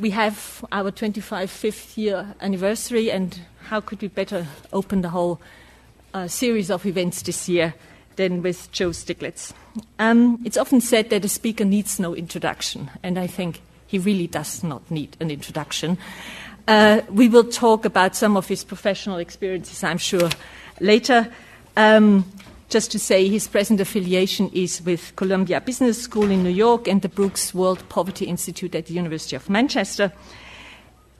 we have our 25th year anniversary, and how could we better open the whole uh, series of events this year than with Joe Stiglitz? Um, it's often said that a speaker needs no introduction, and I think he really does not need an introduction. Uh, we will talk about some of his professional experiences, I'm sure, later. Um, just to say, his present affiliation is with Columbia Business School in New York and the Brooks World Poverty Institute at the University of Manchester.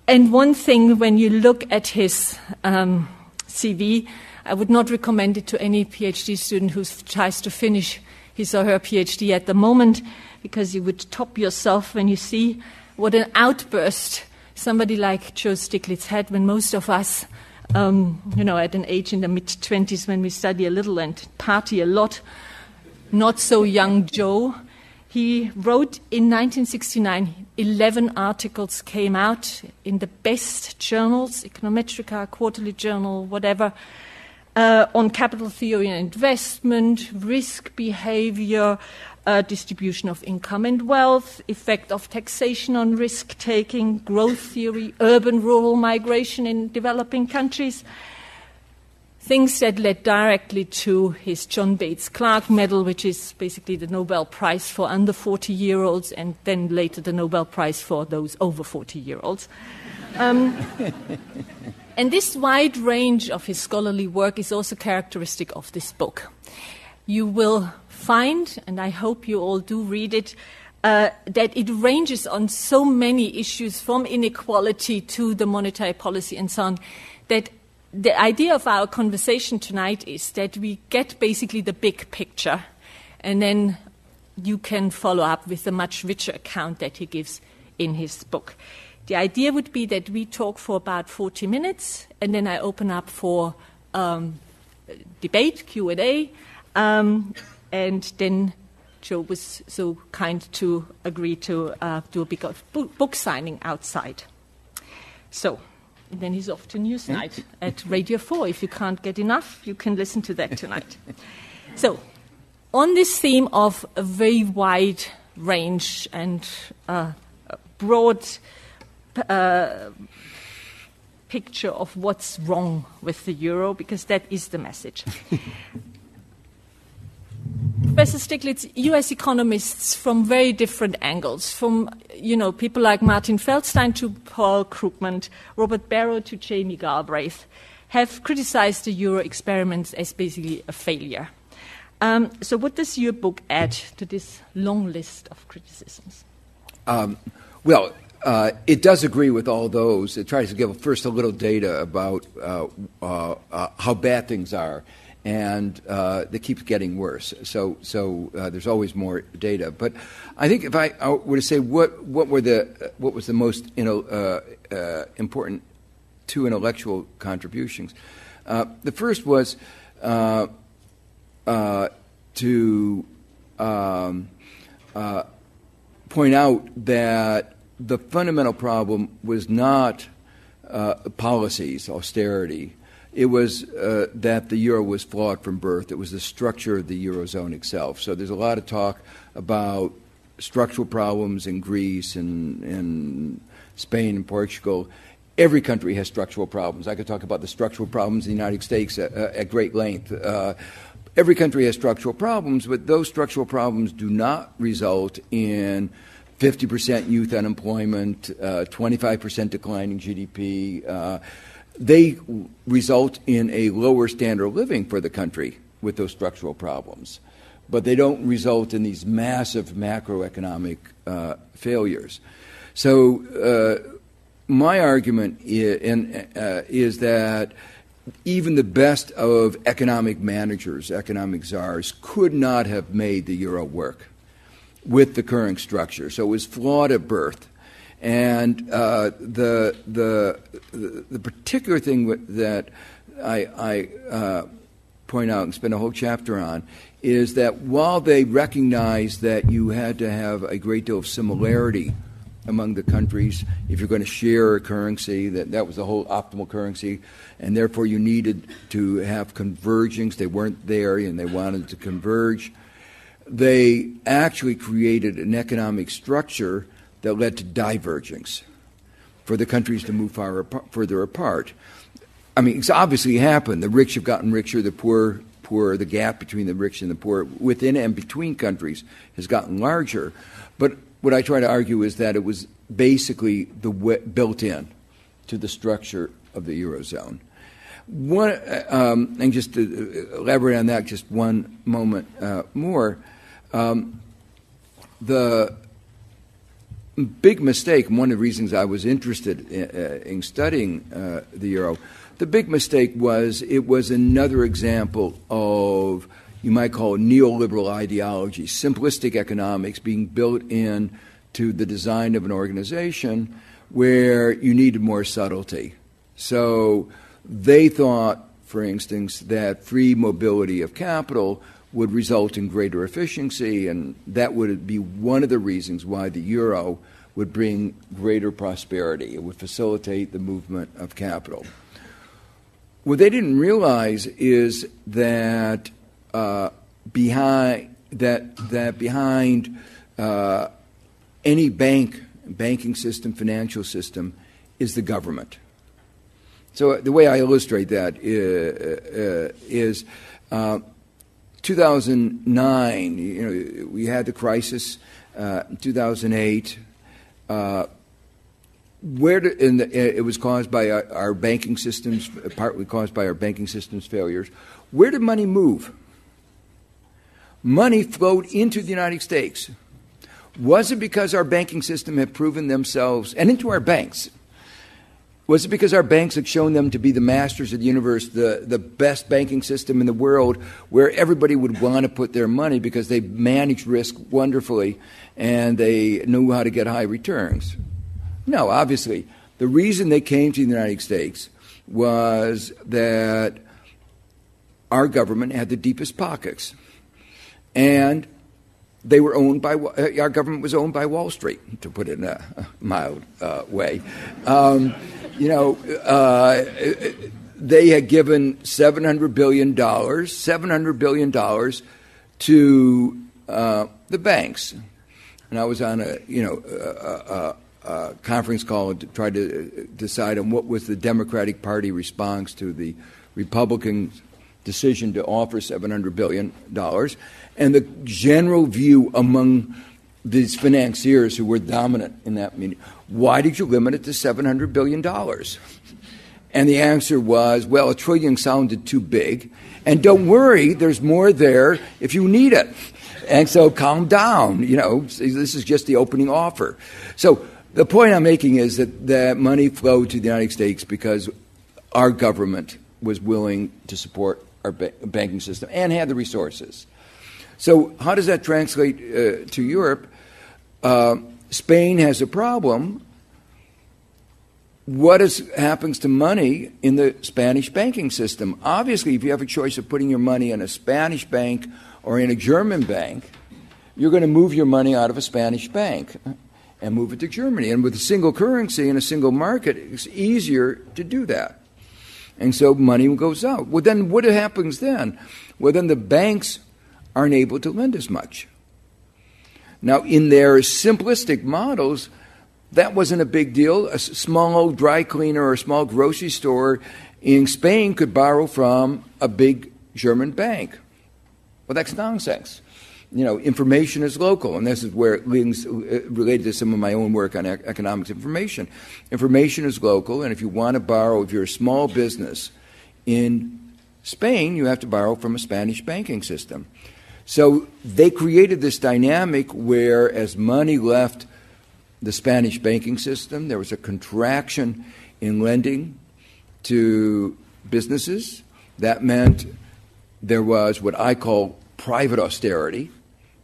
And one thing, when you look at his um, CV, I would not recommend it to any PhD student who tries to finish his or her PhD at the moment, because you would top yourself when you see what an outburst somebody like Joe Stiglitz had when most of us, um, you know, at an age in the mid 20s when we study a little and party a lot, not so young Joe. He wrote in 1969, 11 articles came out in the best journals, Econometrica, Quarterly Journal, whatever, uh, on capital theory and investment, risk behavior, uh, distribution of income and wealth, effect of taxation on risk taking, growth theory, urban rural migration in developing countries. Things that led directly to his John Bates Clark Medal, which is basically the Nobel Prize for under 40 year olds, and then later the Nobel Prize for those over 40 year olds. Um, and this wide range of his scholarly work is also characteristic of this book. You will find, and I hope you all do read it, uh, that it ranges on so many issues from inequality to the monetary policy and so on, that the idea of our conversation tonight is that we get basically the big picture, and then you can follow up with the much richer account that he gives in his book. The idea would be that we talk for about 40 minutes, and then I open up for um, debate, Q&A, um, and then Joe was so kind to agree to uh, do a big book signing outside. So, then he's off to Newsnight at Radio 4. If you can't get enough, you can listen to that tonight. so, on this theme of a very wide range and uh, broad uh, picture of what's wrong with the euro, because that is the message. Professor Stiglitz, U.S. economists from very different angles, from you know people like Martin Feldstein to Paul Krugman, Robert Barro to Jamie Galbraith, have criticized the euro experiments as basically a failure. Um, so, what does your book add to this long list of criticisms? Um, well, uh, it does agree with all those. It tries to give first a little data about uh, uh, uh how bad things are and uh, they keep getting worse. So, so uh, there's always more data. But I think if I, I, were to say what, what were the what was the most you know, uh, uh important two intellectual contributions, uh, the first was uh, to um, point out that the fundamental problem was not policies, austerity it was uh, that the euro was flawed from birth. It was the structure of the eurozone itself. So there's a lot of talk about structural problems in Greece and, and Spain and Portugal. Every country has structural problems. I could talk about the structural problems in the United States at, at great length. Uh, every country has structural problems, but those structural problems do not result in 50% youth unemployment, uh, 25% declining GDP. They result in a lower standard of living for the country with those structural problems. But they don't result in these massive macroeconomic uh, failures. So, uh, my argument is, in, uh, is, that even the best of economic managers, economic czars, could not have made the euro work with the current structure. So it was flawed at birth. And uh, the, the, the particular thing that I, I uh, point out and spend a whole chapter on is that while they recognized that you had to have a great deal of similarity among the countries if you're going to share a currency, that that was the whole optimal currency, and therefore you needed to have convergence. They weren't there, and they wanted to converge. They actually created an economic structure that led to divergence. for the countries to move far apart, further apart. I mean, it's obviously happened. The rich have gotten richer, the poor poorer. The gap between the rich and the poor within and between countries has gotten larger. But what I try to argue is that it was basically the built in to the structure of the eurozone. One, um, and just to elaborate on that just one moment uh, more, um, the big mistake, one of the reasons I was interested in, uh, in studying uh, the euro, the big mistake was it was another example of, you might call neoliberal ideology, simplistic economics being built in to the design of an organization where you needed more subtlety. So they thought, for instance, that free mobility of capital would result in greater efficiency, and that would be one of the reasons why the euro would bring greater prosperity. It would facilitate the movement of capital. What they didn't realize is that uh, behind that that behind uh, any bank, banking system, financial system, is the government. So the way I illustrate that is, uh, is uh, 2009. You know, we had the crisis. Uh, 2008. Uh, where the, it was caused by our, our, banking systems, partly caused by our banking systems failures. Where did money move? Money flowed into the United States. Was it because our banking system had proven themselves, and into our banks, was it because our banks had shown them to be the masters of the universe, the, the best banking system in the world, where everybody would want to put their money because they managed risk wonderfully and they knew how to get high returns? No, obviously. The reason they came to the United States was that our government had the deepest pockets. And they were owned by, uh, our government was owned by Wall Street, to put it in a mild uh, way. Um, you know, uh, they had given $700 billion, $700 billion to uh, the banks. And I was on a, you know, a, a, a conference call to try to decide on what was the Democratic Party response to the Republican decision to offer $700 billion. And the general view among these financiers who were dominant in that meeting why did you limit it to $700 billion? And the answer was, well, a trillion sounded too big. And don't worry, there's more there if you need it. And so calm down. You know, this is just the opening offer. So the point I'm making is that that money flowed to the United States because our government was willing to support our ba- banking system and had the resources. So, how does that translate uh, to Europe? Uh, Spain has a problem. What is, happens to money in the Spanish banking system? Obviously, if you have a choice of putting your money in a Spanish bank or in a German bank, you're going to move your money out of a Spanish bank and move it to Germany. And with a single currency and a single market, it's easier to do that. And so money goes out. Well, then what happens then? Well, then the banks aren't able to lend as much. Now, in their simplistic models, that wasn't a big deal. A small dry cleaner or a small grocery store in Spain could borrow from a big German bank. Well, that's nonsense. You know, information is local, and this is where it links uh, related to some of my own work on economics information. Information is local, and if you want to borrow, if you're a small business in Spain, you have to borrow from a Spanish banking system. So they created this dynamic where, as money left the Spanish banking system, there was a contraction in lending to businesses. That meant there was what I call private austerity.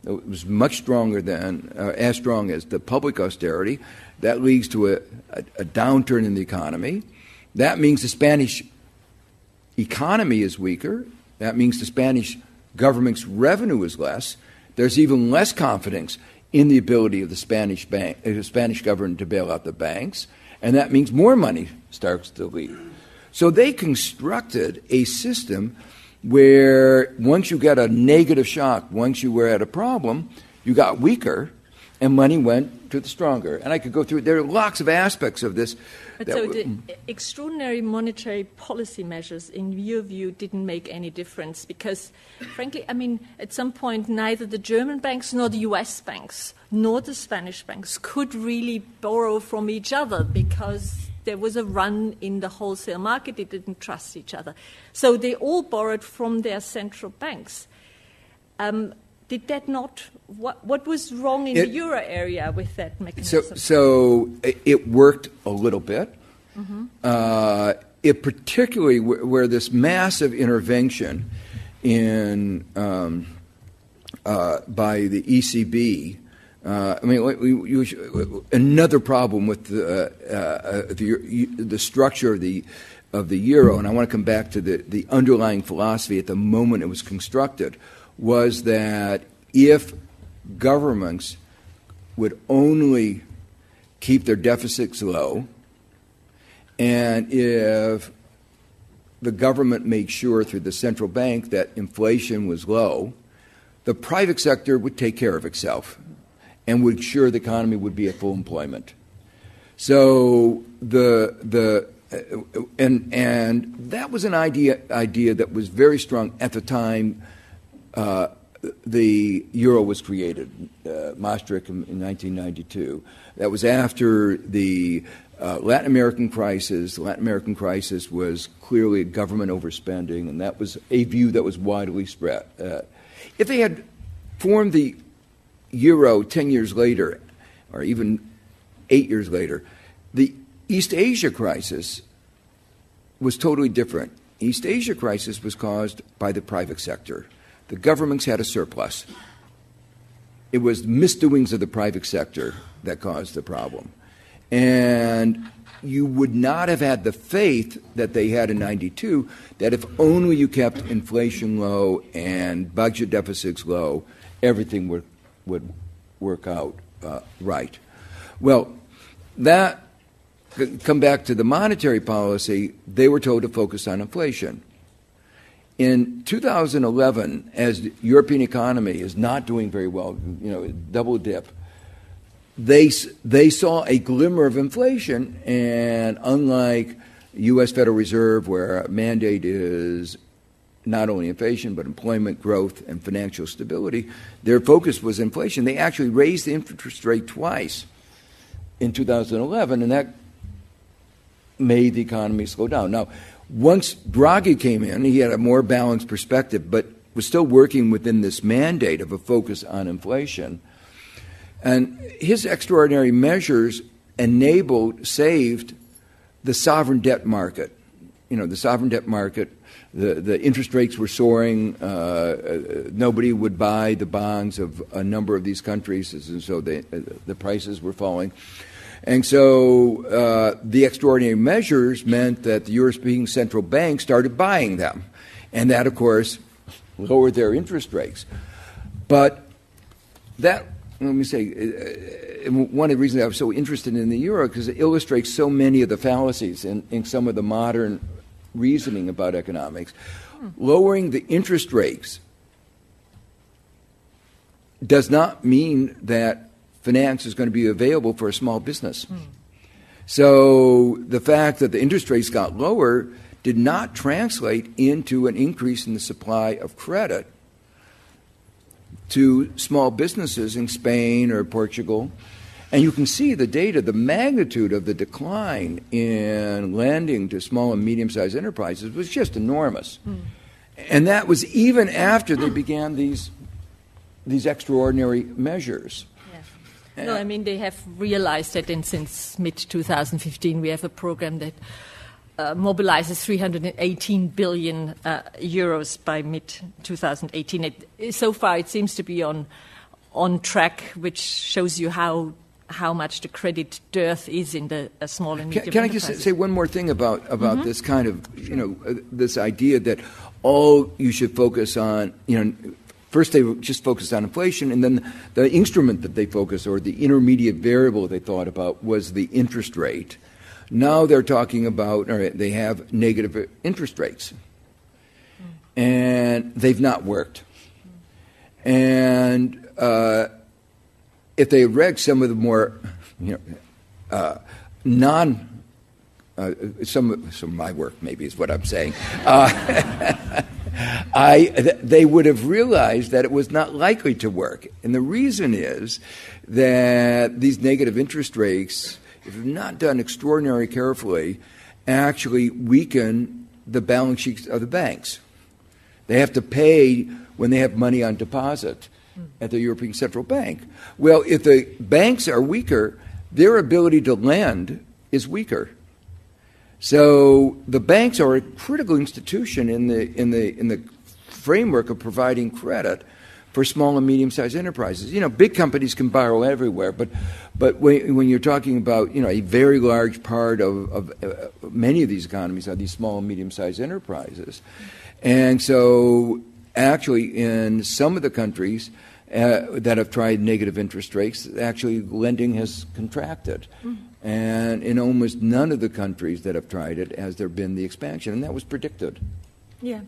It was much stronger than, uh, as strong as the public austerity. That leads to a, a, a downturn in the economy. That means the Spanish economy is weaker. That means the Spanish government's revenue is less, there's even less confidence in the ability of the Spanish, bank, uh, the Spanish government to bail out the banks, and that means more money starts to leave. So they constructed a system where once you get a negative shock, once you were at a problem, you got weaker, and money went to the stronger. And I could go through. There are lots of aspects of this. But so the extraordinary monetary policy measures, in your view, didn't make any difference because, frankly, I mean, at some point, neither the German banks nor the U.S. banks nor the Spanish banks could really borrow from each other because there was a run in the wholesale market. They didn't trust each other. So they all borrowed from their central banks. Um, did that not? What, what was wrong in it, the euro area with that mechanism? So, so it worked a little bit. Mm-hmm. Uh, it particularly w- where this massive intervention in um, uh, by the ECB uh, I mean, we, we, we, another problem with the, uh, uh, the, the structure of the of the euro, and I want to come back to the, the underlying philosophy at the moment it was constructed, was that if governments would only keep their deficits low, and if the government made sure through the central bank that inflation was low, the private sector would take care of itself and would ensure the economy would be at full employment. So the the and and that was an idea idea that was very strong at the time uh, the euro was created, uh, Maastricht in, in, 1992. That was after the uh, Latin American crisis. The Latin American crisis was clearly government overspending, and that was a view that was widely spread. Uh, if they had formed the euro 10 years later, or even eight years later, the East Asia crisis was totally different. East Asia crisis was caused by the private sector. The governments had a surplus. It was misdoings of the private sector that caused the problem. And you would not have had the faith that they had in 92 that if only you kept inflation low and budget deficits low, everything would would work out uh, right. Well, that come back to the monetary policy, they were told to focus on inflation. In 2011, as the European economy is not doing very well, you know, double dip, they, they saw a glimmer of inflation, and unlike U.S. Federal Reserve, where mandate is not only inflation, but employment growth and financial stability. Their focus was inflation. They actually raised the interest rate twice in 2011, and that made the economy slow down. Now, once Draghi came in, he had a more balanced perspective, but was still working within this mandate of a focus on inflation. And his extraordinary measures enabled, saved the sovereign debt market. You know, the sovereign debt market the, the interest rates were soaring. Uh, uh, nobody would buy the bonds of a number of these countries, and so they, uh, the prices were falling. And so uh, the extraordinary measures meant that the European Central Bank started buying them. And that, of course, lowered their interest rates. But that, let me say, uh, one of the reasons I was so interested in the euro because it illustrates so many of the fallacies in, in some of the modern reasoning about economics. Lowering the interest rates does not mean that finance is going to be available for a small business. Mm. So the fact that the interest rates got lower did not translate into an increase in the supply of credit to small businesses in Spain or Portugal and you can see the data, the magnitude of the decline in lending to small and medium sized enterprises was just enormous. Mm. And that was even after they began these, these extraordinary measures. No, I mean, they have realized that in, since mid 2015 we have a program that uh, mobilizes 318 billion uh, euros by mid 2018. so far, it seems to be on on track, which shows you how how much the credit dearth is in the uh, small and medium. Can, can I just say one more thing about about mm-hmm. this kind of you know uh, this idea that all you should focus on you know first they just focused on inflation and then the instrument that they focused or the intermediate variable they thought about was the interest rate. Now they're talking about or they have negative interest rates. And they've not worked. And uh, if they read some of the more you know, uh, non uh, some some of my work maybe is what I'm saying. Uh, I th- they would have realized that it was not likely to work, and the reason is that these negative interest rates, if not done extraordinarily carefully, actually weaken the balance sheets of the banks. They have to pay when they have money on deposit at the European Central Bank. Well, if the banks are weaker, their ability to lend is weaker. So the banks are a critical institution in the, in the, in the framework of providing credit for small and medium sized enterprises. You know, big companies can borrow everywhere, but, but when, when you're talking about, you know, a very large part of, of uh, many of these economies are these small and medium sized enterprises. And so, actually, in some of the countries, uh, that have tried negative interest rates, actually lending has contracted. Mm-hmm. And in almost none of the countries that have tried it has there been the expansion, and that was predicted. Yeah.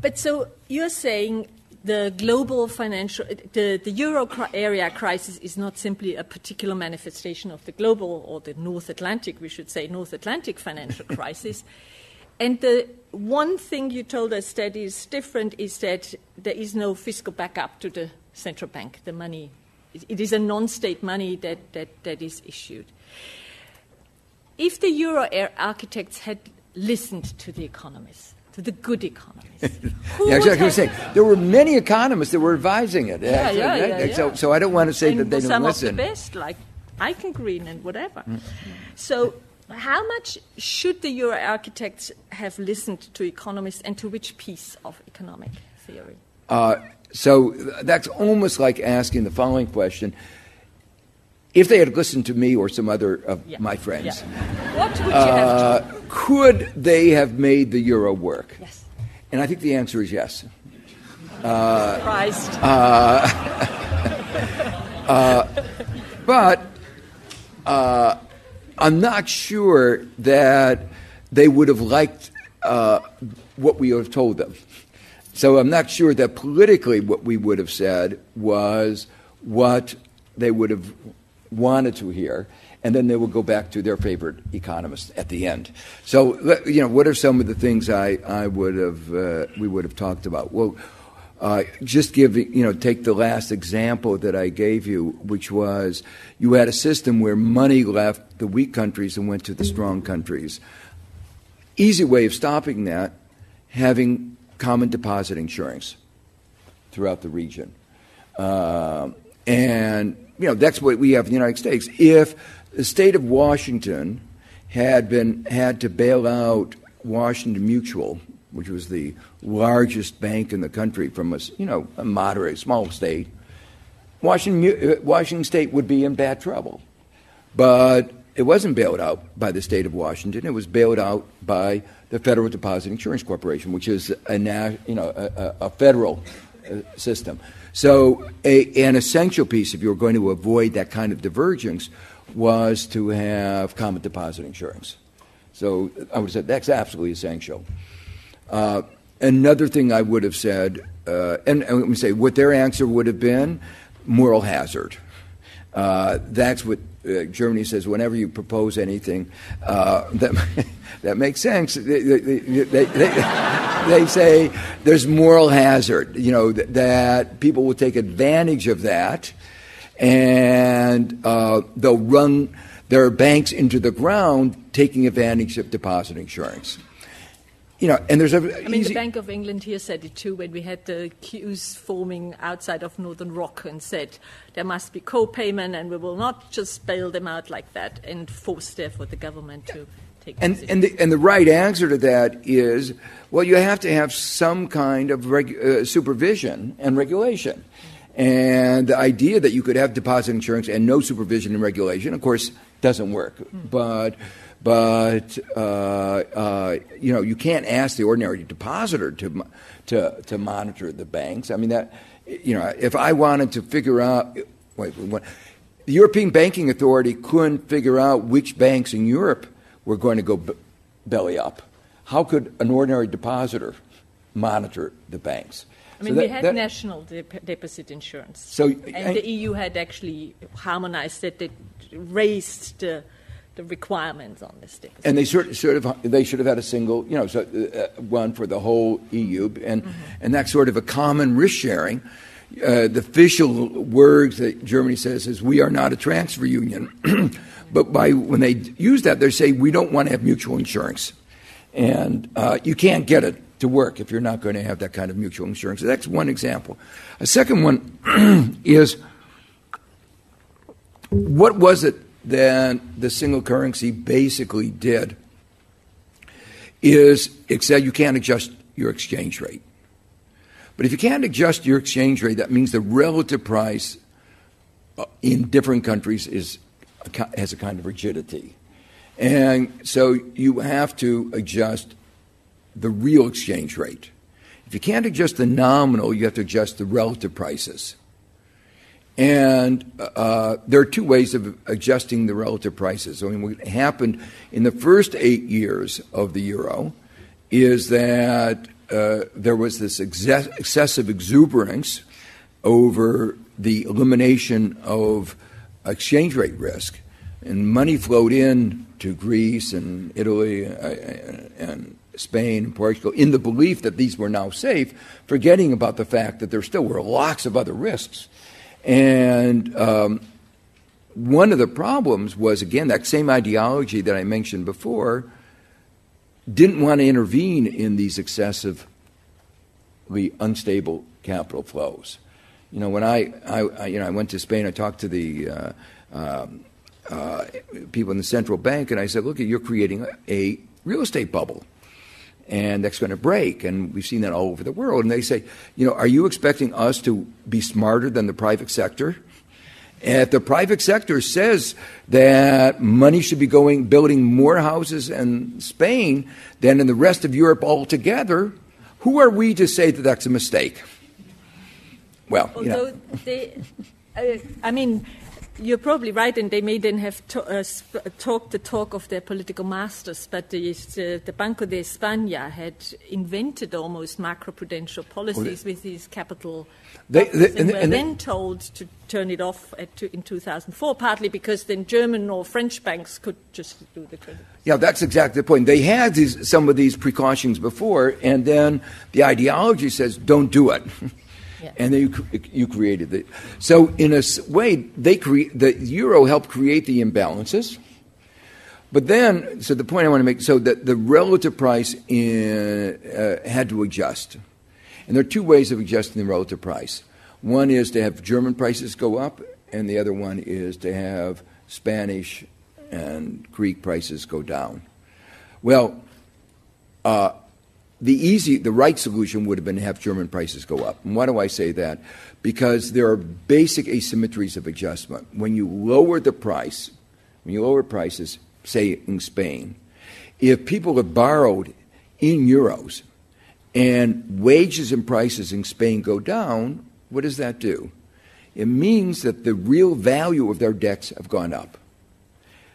But so you're saying the global financial, the, the euro area crisis is not simply a particular manifestation of the global or the North Atlantic, we should say, North Atlantic financial crisis. And the one thing you told us that is different is that there is no fiscal backup to the central bank. The money, it is a non state money that, that, that is issued. If the euro architects had listened to the economists, to the good economists. yeah, exactly. Have... Saying, there were many economists that were advising it. Yeah, yeah, yeah, yeah, So, so I don't want to say and that they don't listen. Some of the best, like Eichengreen and whatever. Mm-hmm. So, how much should the euro architects have listened to economists and to which piece of economic theory? Uh, so that's almost like asking the following question if they had listened to me or some other of yeah. my friends, yeah. what would you uh, have could they have made the euro work? Yes. And I think the answer is yes. Uh, Surprised. Uh, uh but uh, I'm not sure that they would have liked uh, what we would have told them. So I'm not sure that politically what we would have said was what they would have wanted to hear, and then they will go back to their favorite economist at the end. So, you know, what are some of the things I, I would have uh, we would have talked about? Well, uh, just give you know take the last example that I gave you, which was you had a system where money left the weak countries and went to the strong countries. Easy way of stopping that, having common deposit insurance throughout the region. Uh, and you know, that's what we have in the United States. If the state of Washington had been had to bail out Washington Mutual, which was the largest bank in the country from a you know a moderate small state, Washington uh, Washington State would be in bad trouble. But it wasn't bailed out by the state of Washington. It was bailed out by the Federal Deposit Insurance Corporation, which is a you know a, a federal uh, system. So, a, an essential piece, if you were going to avoid that kind of divergence, was to have common deposit insurance. So, I would say that's absolutely essential. Uh, another thing I would have said, uh, and, and let me say, what their answer would have been moral hazard. Uh, that's what uh, Germany says whenever you propose anything uh, that that makes sense. They, they, they, they, say there's moral hazard. You know that, that people will take advantage of that, and uh, they'll run their banks into the ground, taking advantage of deposit insurance you know, and there's a. I mean, the Bank of England here said it too when we had the queues forming outside of Northern Rock and said there must be co-payment and we will not just bail them out like that and force therefore the government to take. And and the and the right answer to that is well, you have to have some kind of uh, supervision and regulation. And the idea that you could have deposit insurance and no supervision and regulation, of course, doesn't work. Mm. But but uh, uh, you know you can't ask the ordinary depositor to to to monitor the banks. I mean that you know if I wanted to figure out wait, wait, the European Banking Authority couldn't figure out which banks in Europe were going to go b- belly up. How could an ordinary depositor monitor the banks? I mean, So we had that- national dep- deposit insurance. So, and the EU had actually harmonized it, it raised the, the requirements on this thing. and they sort, sort of they should have had a single, you know, so, uh, one for the whole EU, and and that's sort of a common risk sharing. Uh, the official words that Germany says is we are not a transfer union, but by when they use that, they say we don't want to have mutual insurance, and uh, you can't get it to work if you're not going to have that kind of mutual insurance. So that's one example. A second one is what was it that the single currency basically did is it said you can't adjust your exchange rate. But if you can't adjust your exchange rate, that means the relative price uh, in different countries is has a kind of rigidity. And so you have to adjust the real exchange rate. If you can't adjust the nominal, you have to adjust the relative prices. And uh, there are two ways of adjusting the relative prices. I mean, what happened in the first eight years of the euro is that uh, there was this exce- excessive exuberance over the elimination of exchange rate risk, and money flowed in to Greece and Italy uh, and Spain and Portugal in the belief that these were now safe, forgetting about the fact that there still were lots of other risks. And um, one of the problems was, again, that same ideology that I mentioned before didn't want to intervene in these excessively unstable capital flows. You know, when I, I, you know, I went to Spain, I talked to the uh, um, uh, people in the central bank, and I said, "Look, you're creating a real estate bubble." And that's going to break. And we've seen that all over the world. And they say, you know, are you expecting us to be smarter than the private sector? And if the private sector says that money should be going building more houses in Spain than in the rest of Europe altogether, who are we to say that that's a mistake? Well, you know. They, I mean, you're probably right, and they may then have to, uh, sp- talked the talk of their political masters, but the, uh, the Banco de España had invented almost macroprudential policies with these capital They- they- and, and- were and they- then told to turn it off at, two- in 2004, partly because then German or French banks could just do the credit. Yeah, that's exactly the point. They had these, some of these precautions before, and then the ideology says, don't do it. Yeah. And then you, you created it. So, in a way, they cre- the euro helped create the imbalances. But then, so the point I want to make, so that the relative price in, uh, had to adjust. And there are two ways of adjusting the relative price. One is to have German prices go up, and the other one is to have Spanish and Greek prices go down. Well, uh, the easy, the right solution would have been to have German prices go up. And why do I say that? Because there are basic asymmetries of adjustment. When you lower the price, when you lower prices, say in Spain, if people have borrowed in euros and wages and prices in Spain go down, what does that do? It means that the real value of their debts have gone up.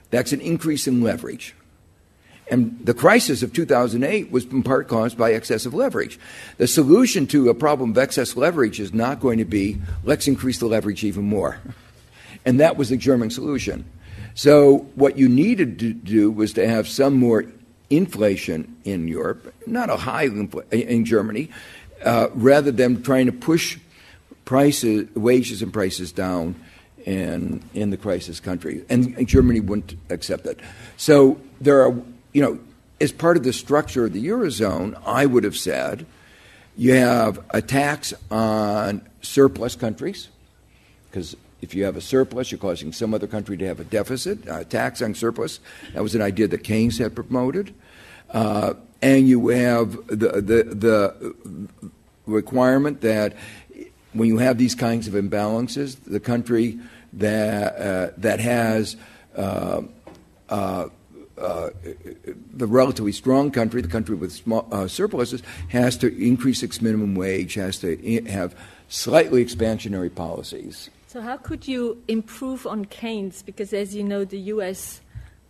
That's an increase in leverage. And the crisis of 2008 was in part caused by excessive leverage. The solution to a problem of excess leverage is not going to be let's increase the leverage even more. And that was the German solution. So, what you needed to do was to have some more inflation in Europe, not a high infl- in Germany, uh, rather than trying to push prices, wages and prices down in, in the crisis country. And, and Germany wouldn't accept that. So there are, you know, as part of the structure of the Eurozone, I would have said you have a tax on surplus countries, because if you have a surplus, you're causing some other country to have a deficit. A tax on surplus, that was an idea that Keynes had promoted. Uh, and you have the, the, the requirement that when you have these kinds of imbalances, the country that, uh, that has uh, uh, the relatively strong country, the country with small, uh, surpluses, has to increase its minimum wage, has to i- have slightly expansionary policies. So, how could you improve on Keynes? Because, as you know, the US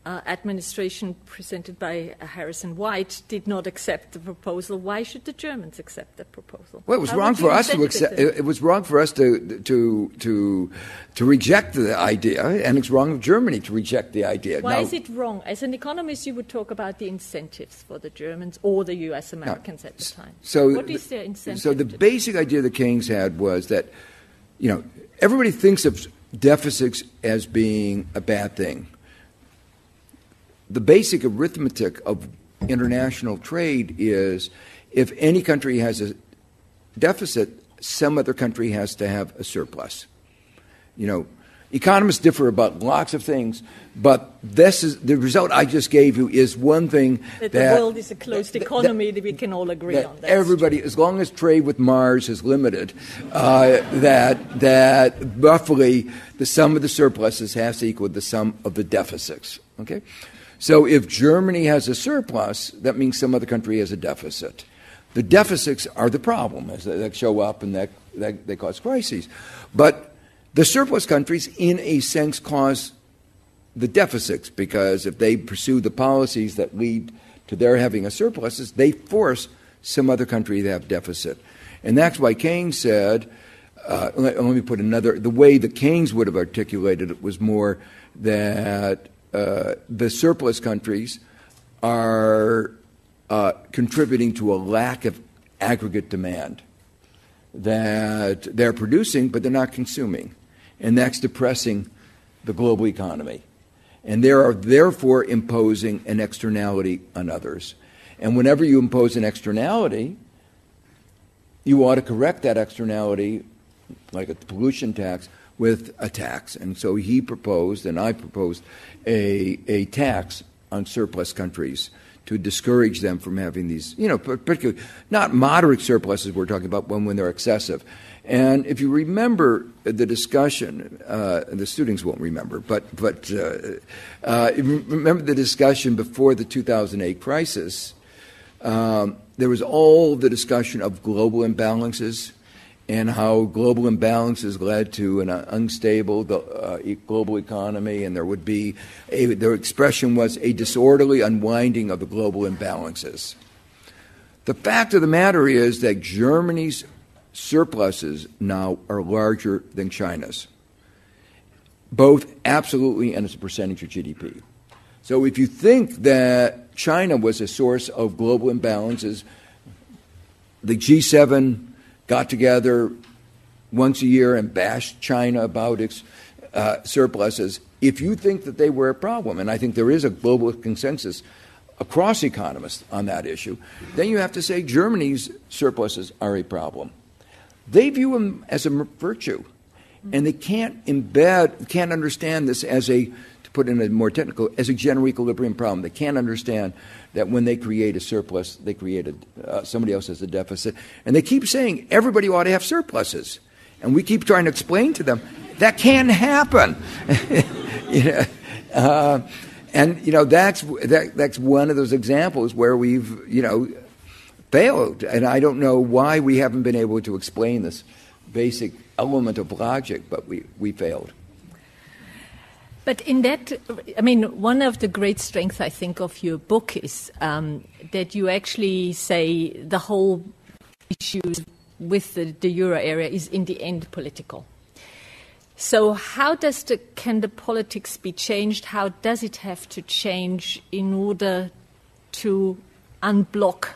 uh, administration presented by uh, Harrison White did not accept the proposal. Why should the Germans accept that proposal? Well, it was How wrong for us to accept. It, it was wrong for us to to to to reject the idea, and it's wrong of Germany to reject the idea. Why Now- is it wrong? As an economist, you would talk about the incentives for the Germans or the U.S. Americans at the time. So, what is their incentive? So the basic idea the Keynes had was that, you know, everybody thinks of deficits as being a bad thing. The basic arithmetic of international trade is if any country has a deficit, some other country has to have a surplus. You know, economists differ about lots of things, but this is the result I just gave you is one thing that, that the world is a closed that- economy that we can all agree on. That's everybody, as long as trade with Mars is limited, uh, that that roughly the sum of the surpluses has to equal the sum of the deficits. Okay, so if Germany has a surplus, that means some other country has a deficit. The deficits are the problem as they, show up and that, that they cause crises, but the surplus countries, in a sense, cause the deficits because if they pursue the policies that lead to their having a surplus, they force some other country to have deficit. And that's why Keynes said, uh, let, let me put another, the way the Keynes would have articulated it was more that uh, the surplus countries are uh, contributing to a lack of aggregate demand that they're producing, but they're not consuming. And that's depressing the global economy. And they are therefore imposing an externality on others. And whenever you impose an externality, you ought to correct that externality, like a pollution tax, with a tax. And so he proposed, and I proposed, a, a tax on surplus countries to discourage them from having these, you know, particularly not moderate surpluses we're talking about when, when they're excessive. And if you remember the discussion, uh, the students won't remember, but, but uh, uh, remember the discussion before the 2008 crisis, um, there was all the discussion of global imbalances and how global imbalances led to an unstable uh, global economy, and there would be a, their expression was a disorderly unwinding of the global imbalances. The fact of the matter is that Germany's surpluses now are larger than China's, both absolutely and as a percentage of GDP. So if you think that China was a source of global imbalances, the G7 got together once a year and bashed China about its uh, surpluses. If you think that they were a problem, and I think there is a global consensus across economists on that issue, then you have to say Germany's surpluses are a problem. They view them as a virtue, and they can't embed, can't understand this as a, to put in a more technical, as a general equilibrium problem. They can't understand that when they create a surplus, they create a, uh, somebody else has a deficit. And they keep saying everybody ought to have surpluses. And we keep trying to explain to them that can happen. you know, uh, and you know that's that, that's one of those examples where we've you know failed, and I don't know why we haven't been able to explain this basic element of logic, but we, we failed. But in that, I mean, one of the great strengths I think of your book is um, that you actually say the whole issues with the, the euro area is in the end political. So, how does the can the politics be changed? How does it have to change in order to unblock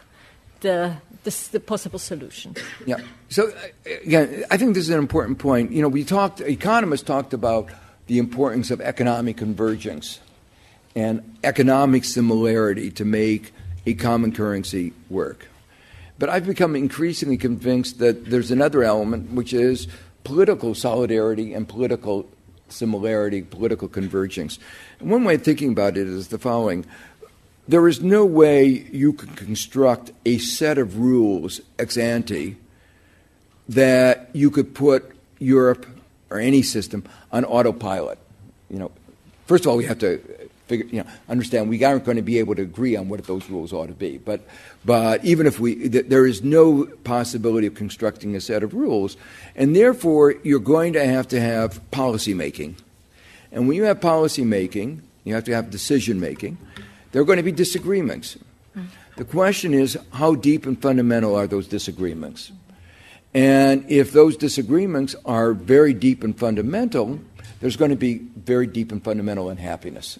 the the, the possible solution? Yeah. So uh, again, I think this is an important point. You know, we talked. Economists talked about the importance of economic convergence and economic similarity to make a common currency work. But I've become increasingly convinced that there's another element, which is political solidarity and political similarity, political convergence. And one way of thinking about it is the following there is no way you can construct a set of rules ex ante that you could put Europe or any system on autopilot. You know, first of all, we have to figure, you know, understand we aren't going to be able to agree on what those rules ought to be. But, but even if we, th- there is no possibility of constructing a set of rules, and therefore you're going to have to have policy making. And when you have policy making, You have to have decision making. There are going to be disagreements. The question is, how deep and fundamental are those disagreements? And if those disagreements are very deep and fundamental, there's going to be very deep and fundamental unhappiness.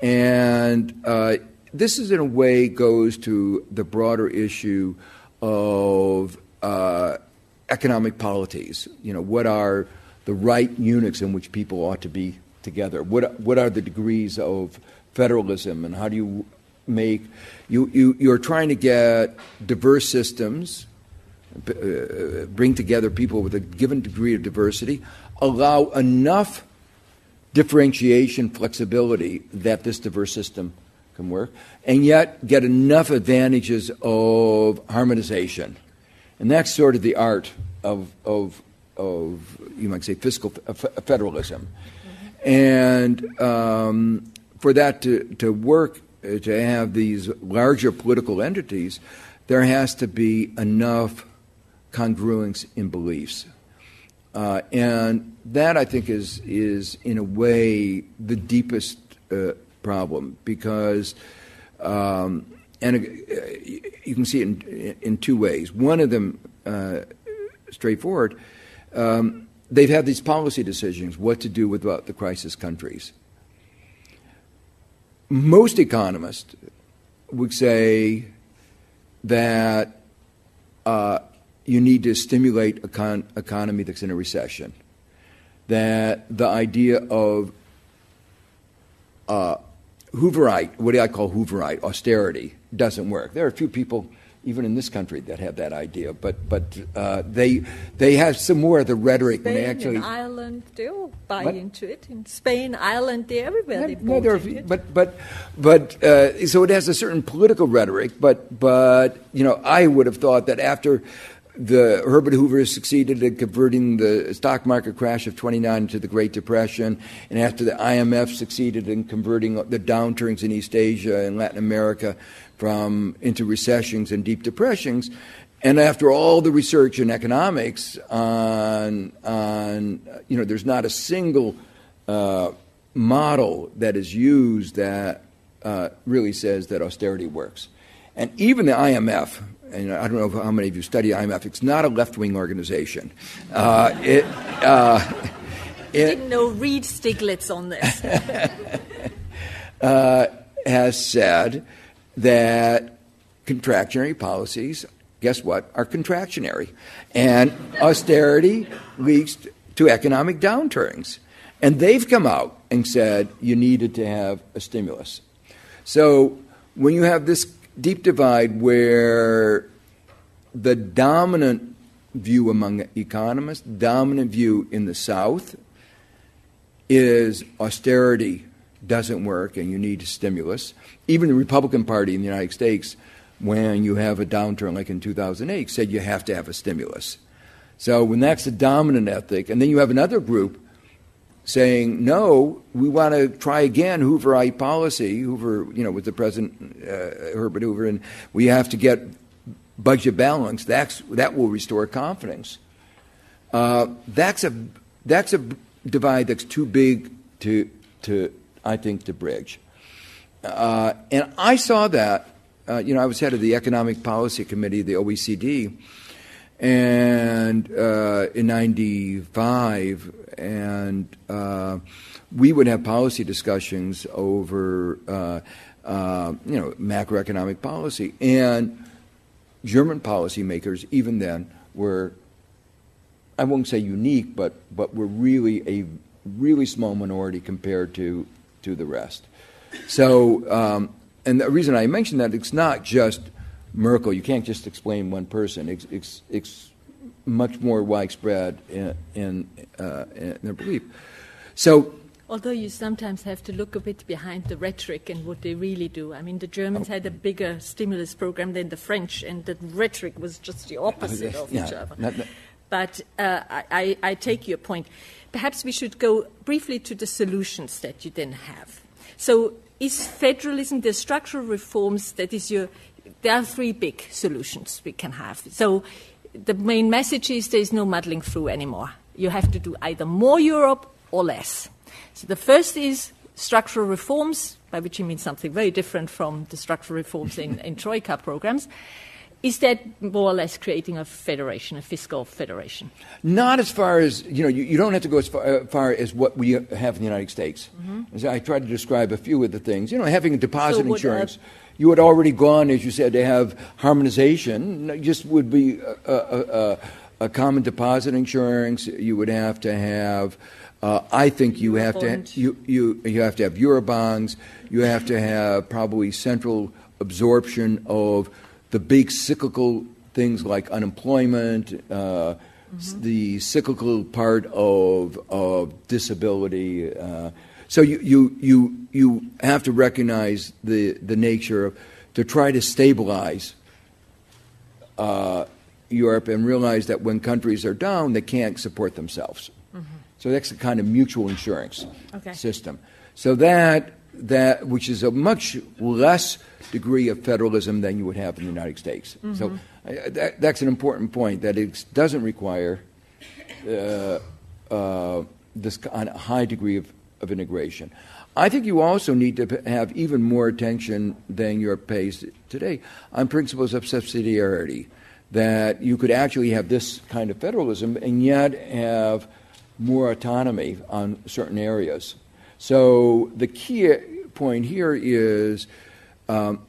And uh, this is, in a way, goes to the broader issue of uh, economic polities. You know, what are the right units in which people ought to be together? What, what are the degrees of federalism, and how do you make you, you you're trying to get diverse systems, uh, bring together people with a given degree of diversity, allow enough differentiation, flexibility that this diverse system can work, and yet get enough advantages of harmonization. And that's sort of the art of, of, of you might say, fiscal federalism. Mm-hmm. And um, for that to, to work, uh, to have these larger political entities, there has to be enough congruence in beliefs. Uh, and that, I think, is, is in a way the deepest uh, problem because, um, and uh, you can see it in, in, two ways. One of them, uh, straightforward, um, they've had these policy decisions what to do with the crisis countries most economists would say that uh, you need to stimulate an econ- economy that's in a recession. That the idea of uh, Hooverite, what do I call Hooverite, austerity, doesn't work. There are a few people even in this country that have that idea. But but uh, they they have some more of the rhetoric Spain actually. In Ireland, they all buy what? into it. In Spain, Ireland, they everywhere. they no, there are, but but but uh, so it has a certain political rhetoric. But but you know, I would have thought that after. The Herbert Hoover succeeded in converting the stock market crash of 29 to the Great Depression, and after the IMF succeeded in converting the downturns in East Asia and Latin America from into recessions and deep depressions. And after all the research in economics on, on you know, there's not a single uh, model that is used that uh, really says that austerity works. And even the IMF, and I don't know how many of you study IMF, it's not a left wing organization. Uh, it, uh, it, didn't know read Stiglitz on this. Uh, has said that contractionary policies, guess what, are contractionary. And austerity leads to economic downturns. And they've come out and said you needed to have a stimulus. So when you have this deep divide where the dominant view among economists, dominant view in the South, is austerity doesn't work and you need stimulus. Even the Republican Party in the United States, when you have a downturn like in 2008, said you have to have a stimulus. So when that's the dominant ethic, and then you have another group saying, no, we want to try again Hooverite policy, Hoover, you know, with the President uh, Herbert Hoover, and we have to get budget balance. That's, that will restore confidence. Uh, that's, a, that's a divide that's too big to, to I think, to bridge. Uh, and I saw that. Uh, you know, I was head of the Economic Policy Committee of the OECD, and uh, in '95, and uh, we would have policy discussions over, uh, uh, you know, macroeconomic policy, and German policymakers, even then, were I won't say unique, but but were really a really small minority compared to to the rest. So, um, and the reason I mention that, it's not just Merkel. You can't just explain one person. It's, it's, it's much more widespread in, in, uh, in their belief. So, Although you sometimes have to look a bit behind the rhetoric and what they really do. I mean, the Germans oh. had a bigger stimulus program than the French, and the rhetoric was just the opposite of yeah, each other. Not, not, but uh, I, I, take your point. Perhaps we should go briefly to the solutions that you then have. So, is federalism, the structural reforms, that is your, there are three big solutions we can have. So, the main message is there is no muddling through anymore. You have to do either more Europe or less. So, the first is structural reforms, by which he mean something very different from the structural reforms in, in Troika programs. Is that more or less creating a federation, a fiscal federation? Not as far as, you know, you, you don't have to go as far, uh, far, as what we have in the United States. Mm-hmm. I tried to describe a few of the things. You know, having a deposit so insurance. Would, uh, you had already gone, as you said, to have harmonization. Just would be a, a, a, a common deposit insurance. You would have to have uh, I think you have to you, you you have to have eurobonds. You have to have probably central absorption of the big cyclical things like unemployment, uh, mm-hmm. the cyclical part of of disability. Uh, so you, you you you have to recognize the the nature of to try to stabilize. Uh, Europe and realize that when countries are down, they can't support themselves. So that's the kind of mutual insurance okay. system. So that that which is a much less degree of federalism than you would have in the United States. Mm-hmm. So uh, that, that's an important point that it doesn't require uh, uh, this kind of high degree of, of integration. I think you also need to have even more attention than Europe pays today on principles of subsidiarity. That you could actually have this kind of federalism and yet have more autonomy on certain areas. So the key point here is um,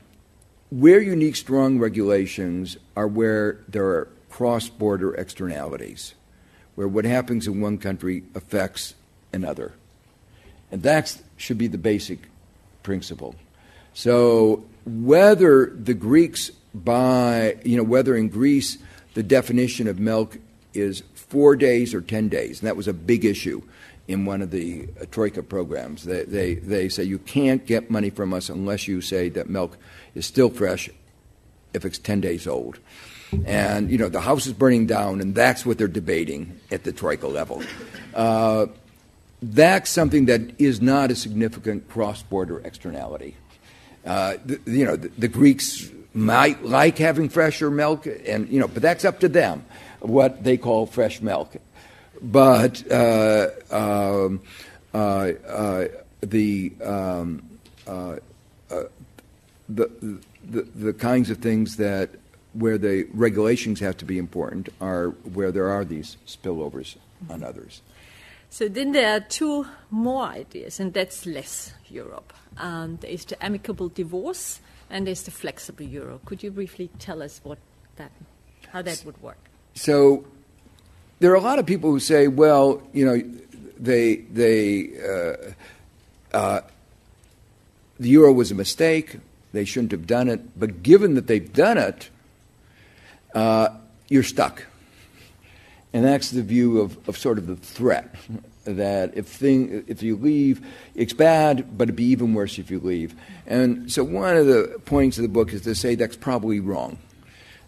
where need strong regulations are where there are cross border externalities, where what happens in one country affects another. And that should be the basic principle. So whether the Greeks buy, you know, whether in Greece the definition of milk is four days or 10 days. And that was a big issue in one of the uh, Troika programs. They, they, they say you can't get money from us unless you say that milk is still fresh if it's 10 days old. And, you know, the house is burning down, and that's what they're debating at the Troika level. Uh, that's something that is not a significant cross border externality. Uh, the, you know, the, the Greeks might like having fresher milk, and, you know, but that's up to them what they call fresh milk. But uh, um, uh, uh, the, um, uh, uh, the, the, the kinds of things that where the regulations have to be important are where there are these spillovers on others. So then there are two more ideas, and that's less Europe. Um, there is the amicable divorce, and there's the flexible euro. Could you briefly tell us what that, how that would work? So there are a lot of people who say, well, you know, they they uh, uh, the euro was a mistake. They shouldn't have done it. But given that they've done it, uh, you're stuck. And that's the view of, of sort of the threat that if thing if you leave, it's bad, but it'd be even worse if you leave. And so one of the points of the book is to say that's probably wrong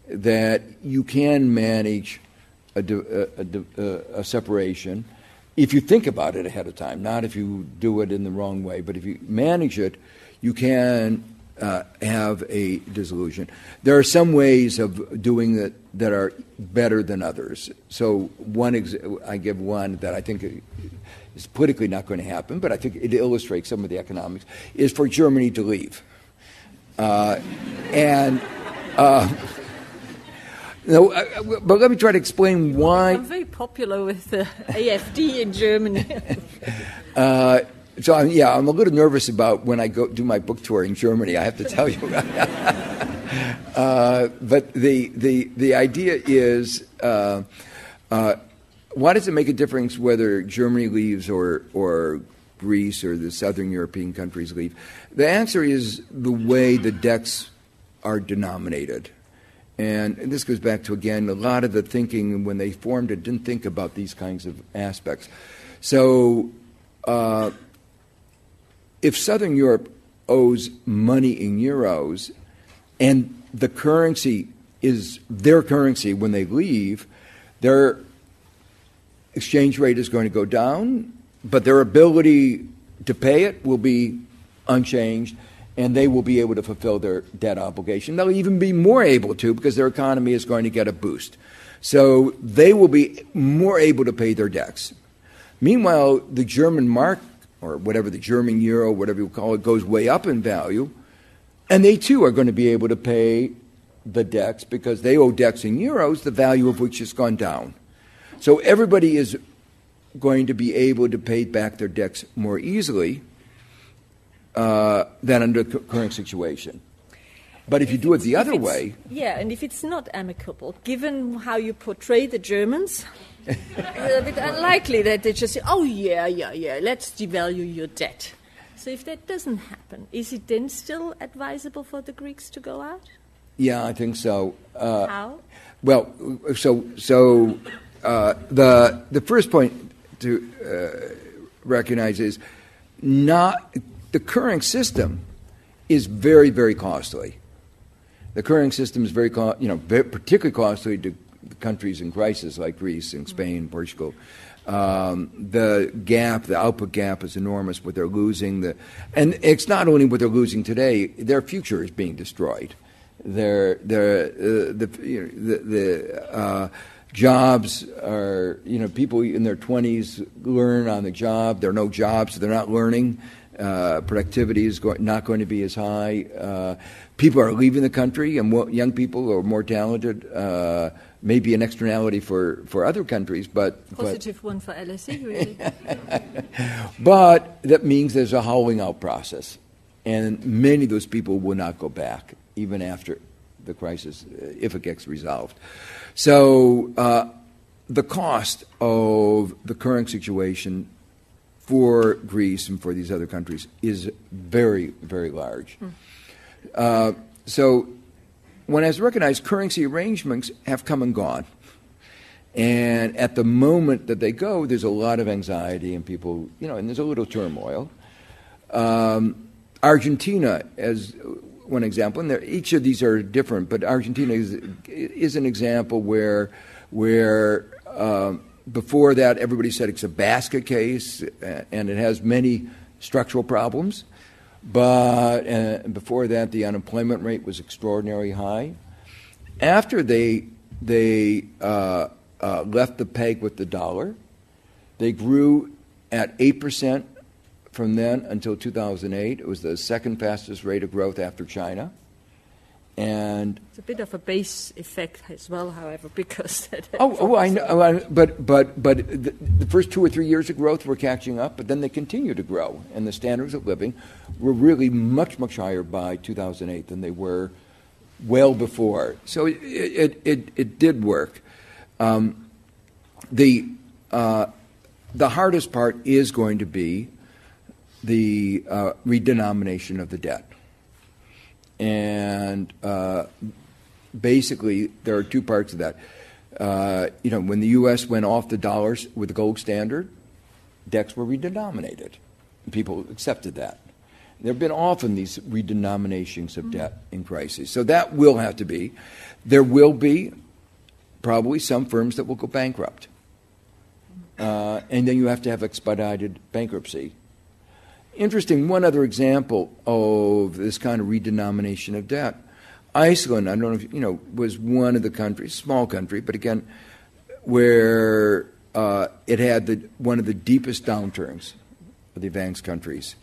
that you can manage a, a, a, a, separation if you think about it ahead of time, not if you do it in the wrong way, but if you manage it, you can uh, have a dissolution. There are some ways of doing it that are better than others. So one, ex- I give one that I think is politically not going to happen, but I think it illustrates some of the economics, is for Germany to leave. Uh, and uh, no, uh, uh, but let me try to explain why. I'm very popular with the AFD in Germany. so I'm, yeah, I'm a little nervous about when I go do my book tour in Germany. I have to tell you. uh, but the the the idea is, uh, uh, why does it make a difference whether Germany leaves or or Greece or the southern European countries leave? The answer is the way the debts are denominated. And, and this goes back to, again, a lot of the thinking when they formed it didn't think about these kinds of aspects. So, uh, if Southern Europe owes money in euros and the currency is their currency when they leave, their exchange rate is going to go down, but their ability to pay it will be unchanged and they will be able to fulfill their debt obligation. They'll even be more able to because their economy is going to get a boost. So they will be more able to pay their debts. Meanwhile, the German mark or whatever the German euro, whatever you call it, goes way up in value, and they too are going to be able to pay the debts because they owe debts in euros, the value of which has gone down. So everybody is going to be able to pay back their debts more easily uh, than under the current situation. But if you do it the other way. Yeah, and if it's not amicable, given how you portray the Germans, it's a bit unlikely that they just say, oh, yeah, yeah, yeah, let's devalue your debt. So if that doesn't happen, is it then still advisable for the Greeks to go out? Yeah, I think so. Uh, how? Well, so so uh, the the first point to uh, recognize is not the current system is very very costly. The current system is very co- you know very, particularly costly to countries in crisis like Greece and Spain, Portugal. Um, the gap, the output gap, is enormous. What they're losing, the, and it's not only what they're losing today; their future is being destroyed. Their, their, uh, the, you know, the, the uh, jobs are, you know, people in their 20s learn on the job. There are no jobs, they're not learning. Uh, productivity is go- not going to be as high. Uh, people are leaving the country, and young people are more talented. Maybe an externality for, for other countries, but positive but, one for LSE, really. but that means there's a hollowing out process, and many of those people will not go back even after the crisis, uh, if it gets resolved. So uh, the cost of the current situation for Greece and for these other countries is very, very large. Hmm. Uh, so one has recognized currency arrangements have come and gone. And at the moment that they go, there's a lot of anxiety and people, you know, and there's a little turmoil. Um, Argentina, as one example, and each of these are different, but Argentina is, is an example where, where um, before that everybody said it's a basket case and it has many structural problems. But uh, before that, the unemployment rate was extraordinarily high. After they, they uh, uh, left the peg with the dollar, they grew at 8% from then until 2008. It was the second fastest rate of growth after China. And it's a bit of a base effect as well, however, because oh, oh, I know, oh, but but but the, the, first two or three years of growth were catching up, but then they continue to grow, and the standards of living were really much much higher by 2008 than they were well before. So it it it, it did work. Um, the uh, the hardest part is going to be the uh, redenomination of the debt. And uh, basically, there are two parts of that. Uh, you know, when the U.S. went off the dollars with the gold standard, debts were redenominated. People accepted that. There have been often these redenominations of debt in crises. So that will have to be. There will be probably some firms that will go bankrupt. Uh, and then you have to have expedited bankruptcy Interesting, one other example of this kind of redenomination of debt. Iceland, I don't know if you know, was one of the countries, small country, but again, where uh, it had the, one of the deepest downturns of the advanced countries.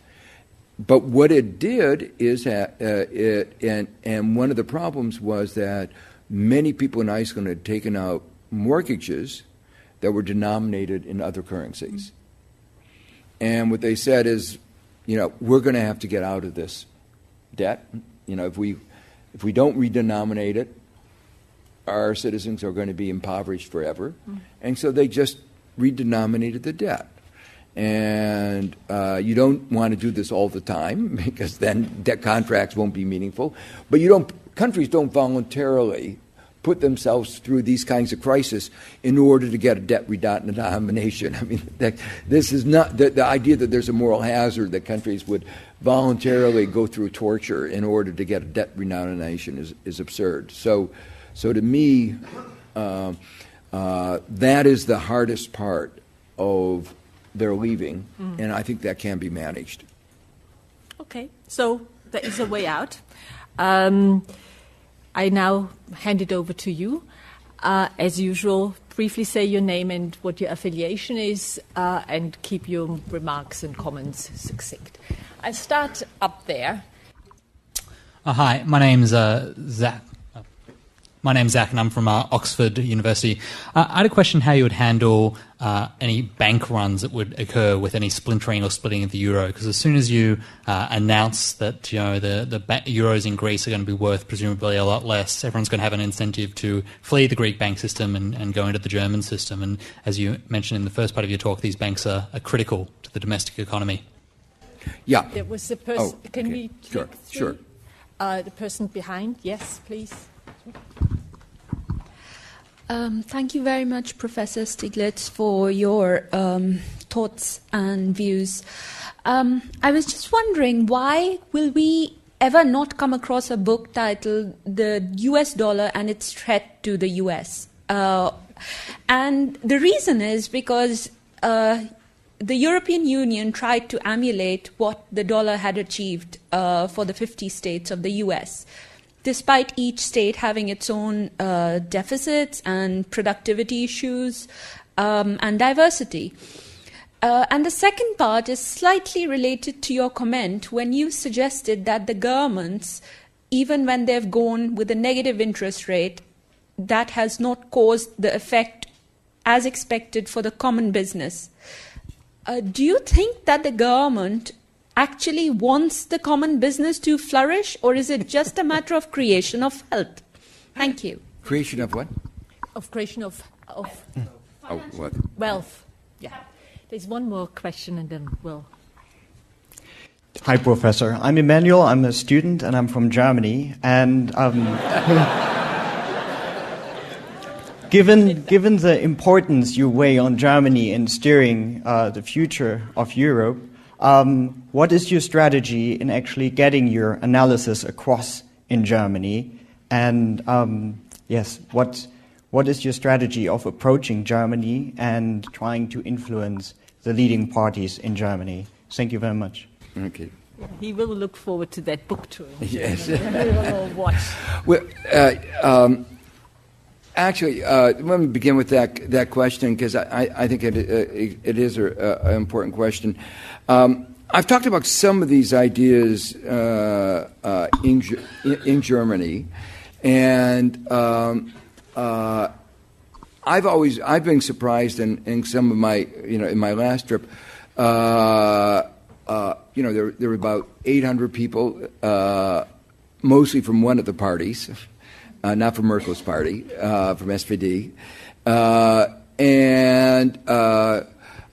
But what it did is that uh, it, and, and one of the problems was that many people in Iceland had taken out mortgages that were denominated in other currencies. And what they said is you know, we're going to have to get out of this debt. You know, if we if we don't redenominate it, our citizens are going to be impoverished forever. Mm-hmm. And so they just redenominated the debt. And uh, you don't want to do this all the time because then debt contracts won't be meaningful. But you don't, countries don't voluntarily put themselves through these kinds of crises in order to get a debt redenomination. I mean, that, this is not the, the idea that there's a moral hazard that countries would voluntarily go through torture in order to get a debt redenomination is, is absurd. So, so to me, uh, uh, that is the hardest part of their leaving, mm. and I think that can be managed. Okay, so there is a way out. Um, I now hand it over to you. Uh, as usual, briefly say your name and what your affiliation is, uh, and keep your remarks and comments succinct. I'll start up there. Uh, hi, my name's uh, Zach. My name's Zach, and I'm from uh, Oxford University. Uh, I had a question how you would handle uh, any bank runs that would occur with any splintering or splitting of the euro. Because as soon as you uh, announce that you know the, the ba- euros in Greece are going to be worth presumably a lot less, everyone's going to have an incentive to flee the Greek bank system and, and go into the German system. And as you mentioned in the first part of your talk, these banks are, are critical to the domestic economy. Yeah. There was the person. Oh, can okay. we? Sure, through? sure. Uh, the person behind. Yes, please. Um, thank you very much, Professor Stiglitz, for your um, thoughts and views. Um, I was just wondering why will we ever not come across a book titled "The U.S. Dollar and Its Threat to the U.S." Uh, and the reason is because uh, the European Union tried to emulate what the dollar had achieved uh, for the 50 states of the US despite each state having its own uh, deficits and productivity issues um, and diversity. Uh, and the second part is slightly related to your comment when you suggested that the governments, even when they've gone with a negative interest rate, that has not caused the effect as expected for the common business. Uh, do you think that the government actually wants the common business to flourish, or is it just a matter of creation of wealth? Thank you. Creation of what? Of creation of, of Oh, what? wealth. Yeah. There's one more question, and then we'll. Hi, Professor. I'm Emmanuel. I'm a student, and I'm from Germany. And um, given given the importance you weigh on Germany in steering uh, the future of Europe, um, what is your strategy in actually getting your analysis across in Germany? And um, yes, what what is your strategy of approaching Germany and trying to influence the leading parties in Germany? Thank you very much. Okay. He will look forward to that book tour. Yes. we will all watch. Well, uh, um, actually, uh, let me begin with that that question because I, I think it, uh, it is an important question. Um, I've talked about some of these ideas uh, uh, in, in Germany, and um, uh, I've always I've been surprised in, in some of my you know in my last trip. Uh, you know, there, there were about 800 people, mostly from one of the parties, uh, not from Merkel's party, uh, from SPD. Uh, and uh,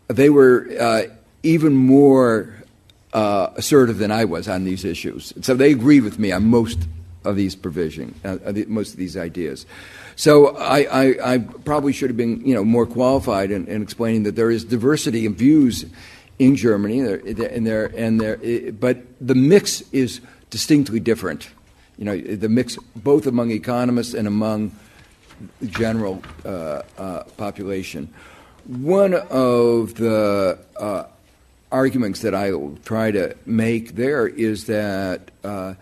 they were uh, even more assertive than I was on these issues. So they agreed with me on most of these provision, uh, most of these ideas. So I, I, I probably should have been, you know, more qualified in, in explaining that there is diversity in views in Germany, and there, and there, but the mix is distinctly different. You know, the mix both among economists and among the general uh, uh, population. One of the uh, arguments that I will try to make there is that uh,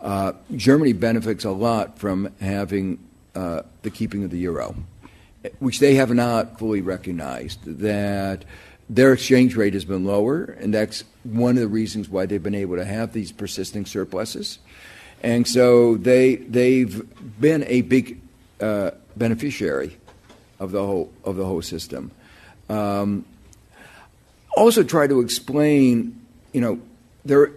uh, Germany benefits a lot from having uh, the keeping of the euro, which they have not fully recognized. That their exchange rate has been lower, and that's one of the reasons why they've been able to have these persisting surpluses. And so they they've been a big uh, beneficiary of the whole of the whole system. Um, also, try to explain, you know, they're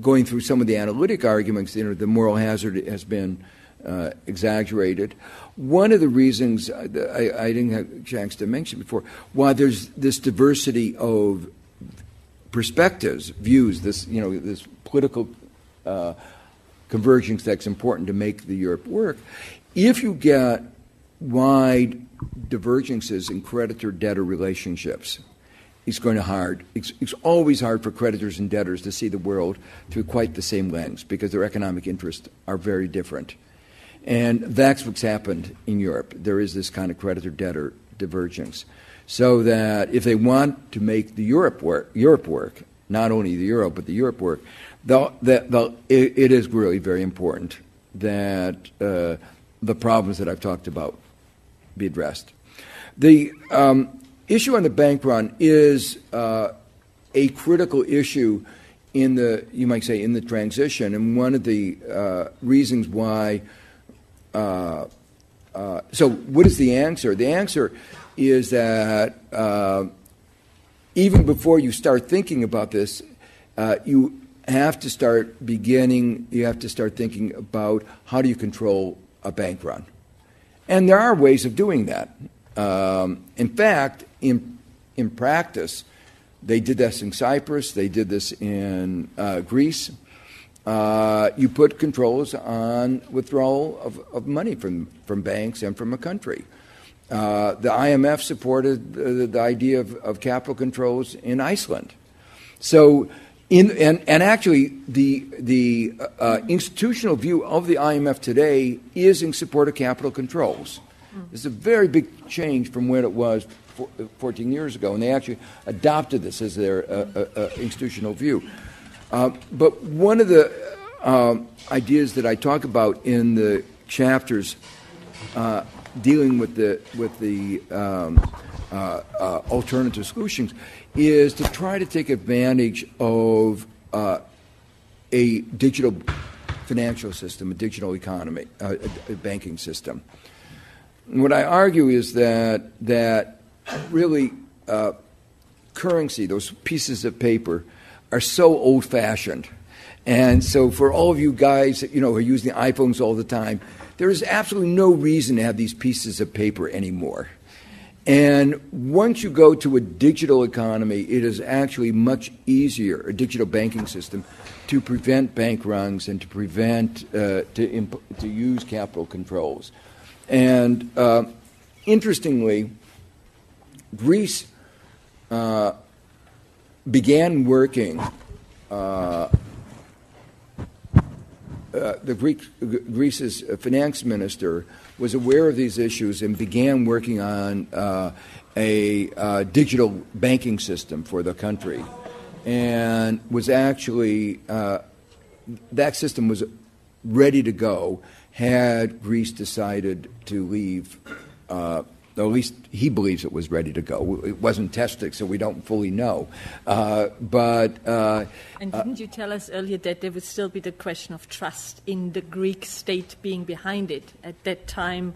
going through some of the analytic arguments. You know, the moral hazard has been uh, exaggerated. One of the reasons uh, I, I didn't have a chance to mention before why there's this diversity of perspectives, views, this you know this political uh, convergence that's important to make the Europe work. If you get wide divergences in creditor-debtor relationships, it's going to hard. It's, it's always hard for creditors and debtors to see the world through quite the same lens because their economic interests are very different. And that's what's happened in Europe. There is this kind of creditor debtor divergence. So that if they want to make the Europe work, Europe work, not only the euro but the Europe work, they'll, that they'll, it, it is really very important that uh, the problems that I've talked about be addressed. The um, issue on the bank run is uh, a critical issue in the, you might say, in the transition, and one of the uh, reasons why. Uh, uh so, what is the answer? The answer is that uh, even before you start thinking about this, you have to start beginning, you have to start thinking about how do you control a bank run. And there are ways of doing that. Um, in fact, in, in practice, they did this in Cyprus, they did this in uh, Greece. Uh, you put controls on withdrawal of, of, money from, from banks and from a country. Uh, the IMF supported the, the idea of, of, capital controls in Iceland. So, in, and, and actually, the, the uh, institutional view of the IMF today is in support of capital controls. It's a very big change from what it was 14 years ago, and they actually adopted this as their uh, uh, uh, institutional view. Uh, but one of the um, ideas that I talk about in the chapters uh, dealing with the with the um, uh, alternative solutions is to try to take advantage of a digital financial system, a digital economy, a, a banking system. And what I argue is that that really uh, currency, those pieces of paper, are so old fashioned. And so, for all of you guys you know, who are using iPhones all the time, there is absolutely no reason to have these pieces of paper anymore. And once you go to a digital economy, it is actually much easier, a digital banking system, to prevent bank runs and to prevent, uh, to, imp- to use capital controls. And uh, interestingly, Greece uh, began working. Uh, uh, the Greek, Greece's finance minister was aware of these issues and began working on uh, a uh, digital banking system for the country, and was actually uh, that system was ready to go had Greece decided to leave at least he believes it was ready to go. It wasn't tested, so we don't fully know. Uh, but uh, and didn't you tell us earlier that there would still be the question of trust in the Greek state being behind it at that time?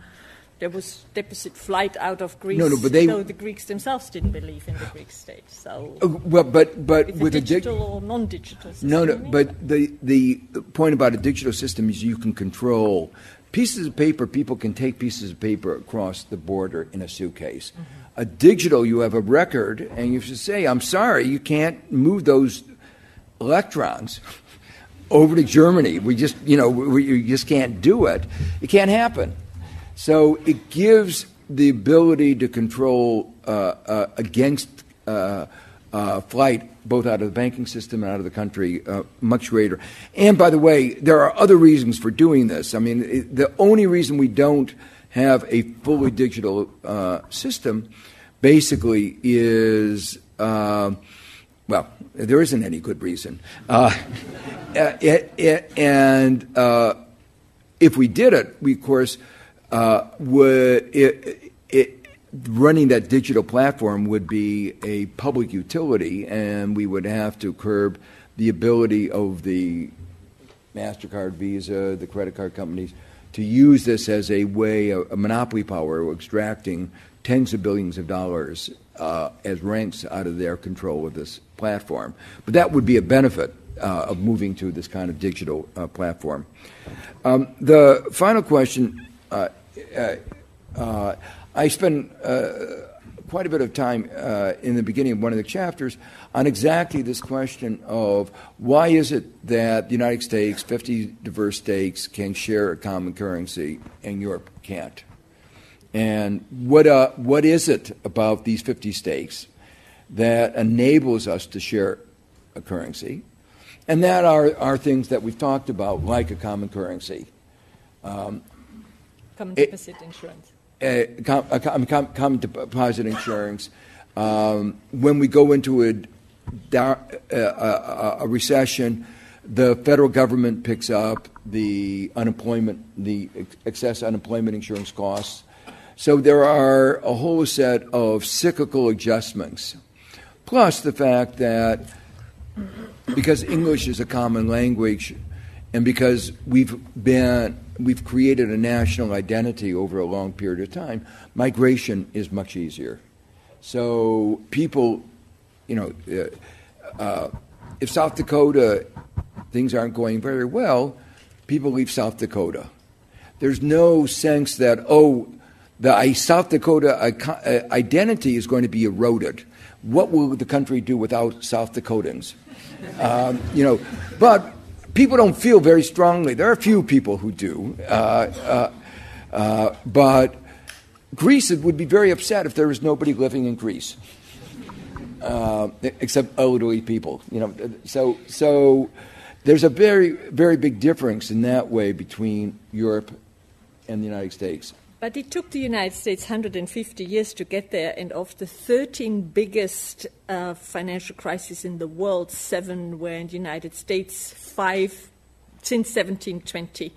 There was deposit flight out of Greece. No, no, but they, though the Greeks themselves didn't believe in the Greek state. So, uh, well, but but with, with a digital dig- or non-digital system. No, no, but the the point about a digital system is you can control Pieces of paper, people can take pieces of paper across the border in a suitcase. Mm-hmm. A digital, you have a record, and you should say, I'm sorry, you can't move those electrons over to Germany. We just, you know, we, we just can't do it. It can't happen. So it gives the ability to control uh, uh, against uh, uh flight both out of the banking system and out of the country, uh, much greater. And by the way, there are other reasons for doing this. I mean, it, the only reason we don't have a fully digital uh, system basically is, uh, well, there isn't any good reason. Uh, it, it, and uh, if we did it, we, of course, uh, would. It, running that digital platform would be a public utility, and we would have to curb the ability of the MasterCard, Visa, the credit card companies to use this as a way, a, a monopoly power, extracting tens of billions of dollars uh, as rents out of their control of this platform. But that would be a benefit uh, of moving to this kind of digital uh, platform. Um, the final question uh, uh, uh, I spend uh, quite a bit of time uh, in the beginning of one of the chapters on exactly this question of why is it that the United States, 50 diverse states, can share a common currency and Europe can't? And what, uh, what is it about these 50 states that enables us to share a currency? And that are, are things that we've talked about, like a common currency. Um, common deposit it, insurance uh, com- com- common deposit insurance. Um, when we go into a, uh, a, a, recession, the federal government picks up the unemployment, the excess unemployment insurance costs. So there are a whole set of cyclical adjustments, plus the fact that because English is a common language, and because we've been we've created a national identity over a long period of time, migration is much easier. So people, you know, uh, uh, if South Dakota things aren't going very well, people leave South Dakota. There's no sense that oh, the South Dakota uh, identity is going to be eroded. What will the country do without South Dakotans? Um, you know, but people don't feel very strongly. There are a few people who do, uh, uh, uh, but Greece would be very upset if there was nobody living in Greece, uh, except elderly people. You know, so so there's a very very big difference in that way between Europe and the United States. But it took the United States 150 years to get there, and of the 13 biggest uh, financial crises in the world, seven were in the United States, five since 1720.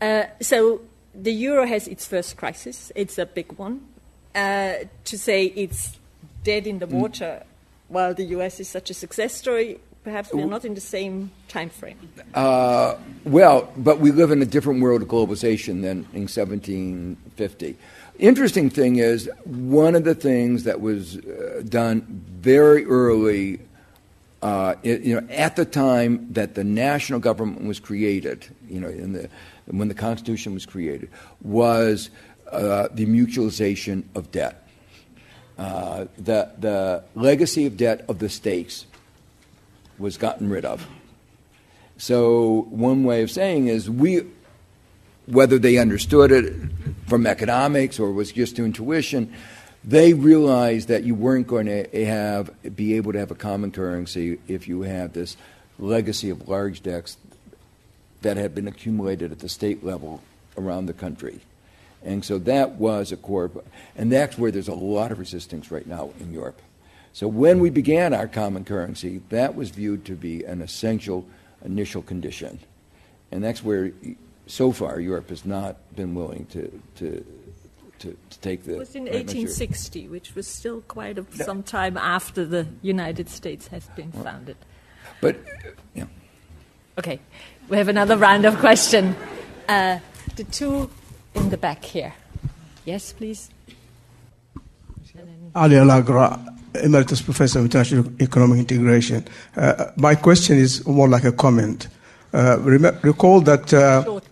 Uh, so the euro has its first crisis. It's a big one. Uh, to say it's dead in the mm. water while the US is such a success story perhaps we're not in the same time frame. Uh, well, but we live in a different world of globalization than in 1750. Interesting thing is, one of the things that was uh, done very early, uh, it, you know, at the time that the national government was created, you know, in the, when the Constitution was created, was uh, the mutualization of debt. Uh, the, the legacy of debt of the states was gotten rid of. So, one way of saying is we, whether they understood it from economics or was just intuition, they realized that you weren't going to have be able to have a common currency if you had this legacy of large debts that had been accumulated at the state level around the country. And so that was a core, and that's where there's a lot of resistance right now in Europe. So when we began our common currency, that was viewed to be an essential initial condition. And that's where, so far, Europe has not been willing to, to, to, to take the. It was in 1860, which was still quite a, some time after the United States has been founded. But, yeah. Okay, we have another round of question. Uh, the two in the back here. Yes, please. Ali El-Agraa, Emeritus Professor of International Economic Integration. Uh, my question is more like a comment. Uh, rem- recall that uh, Short,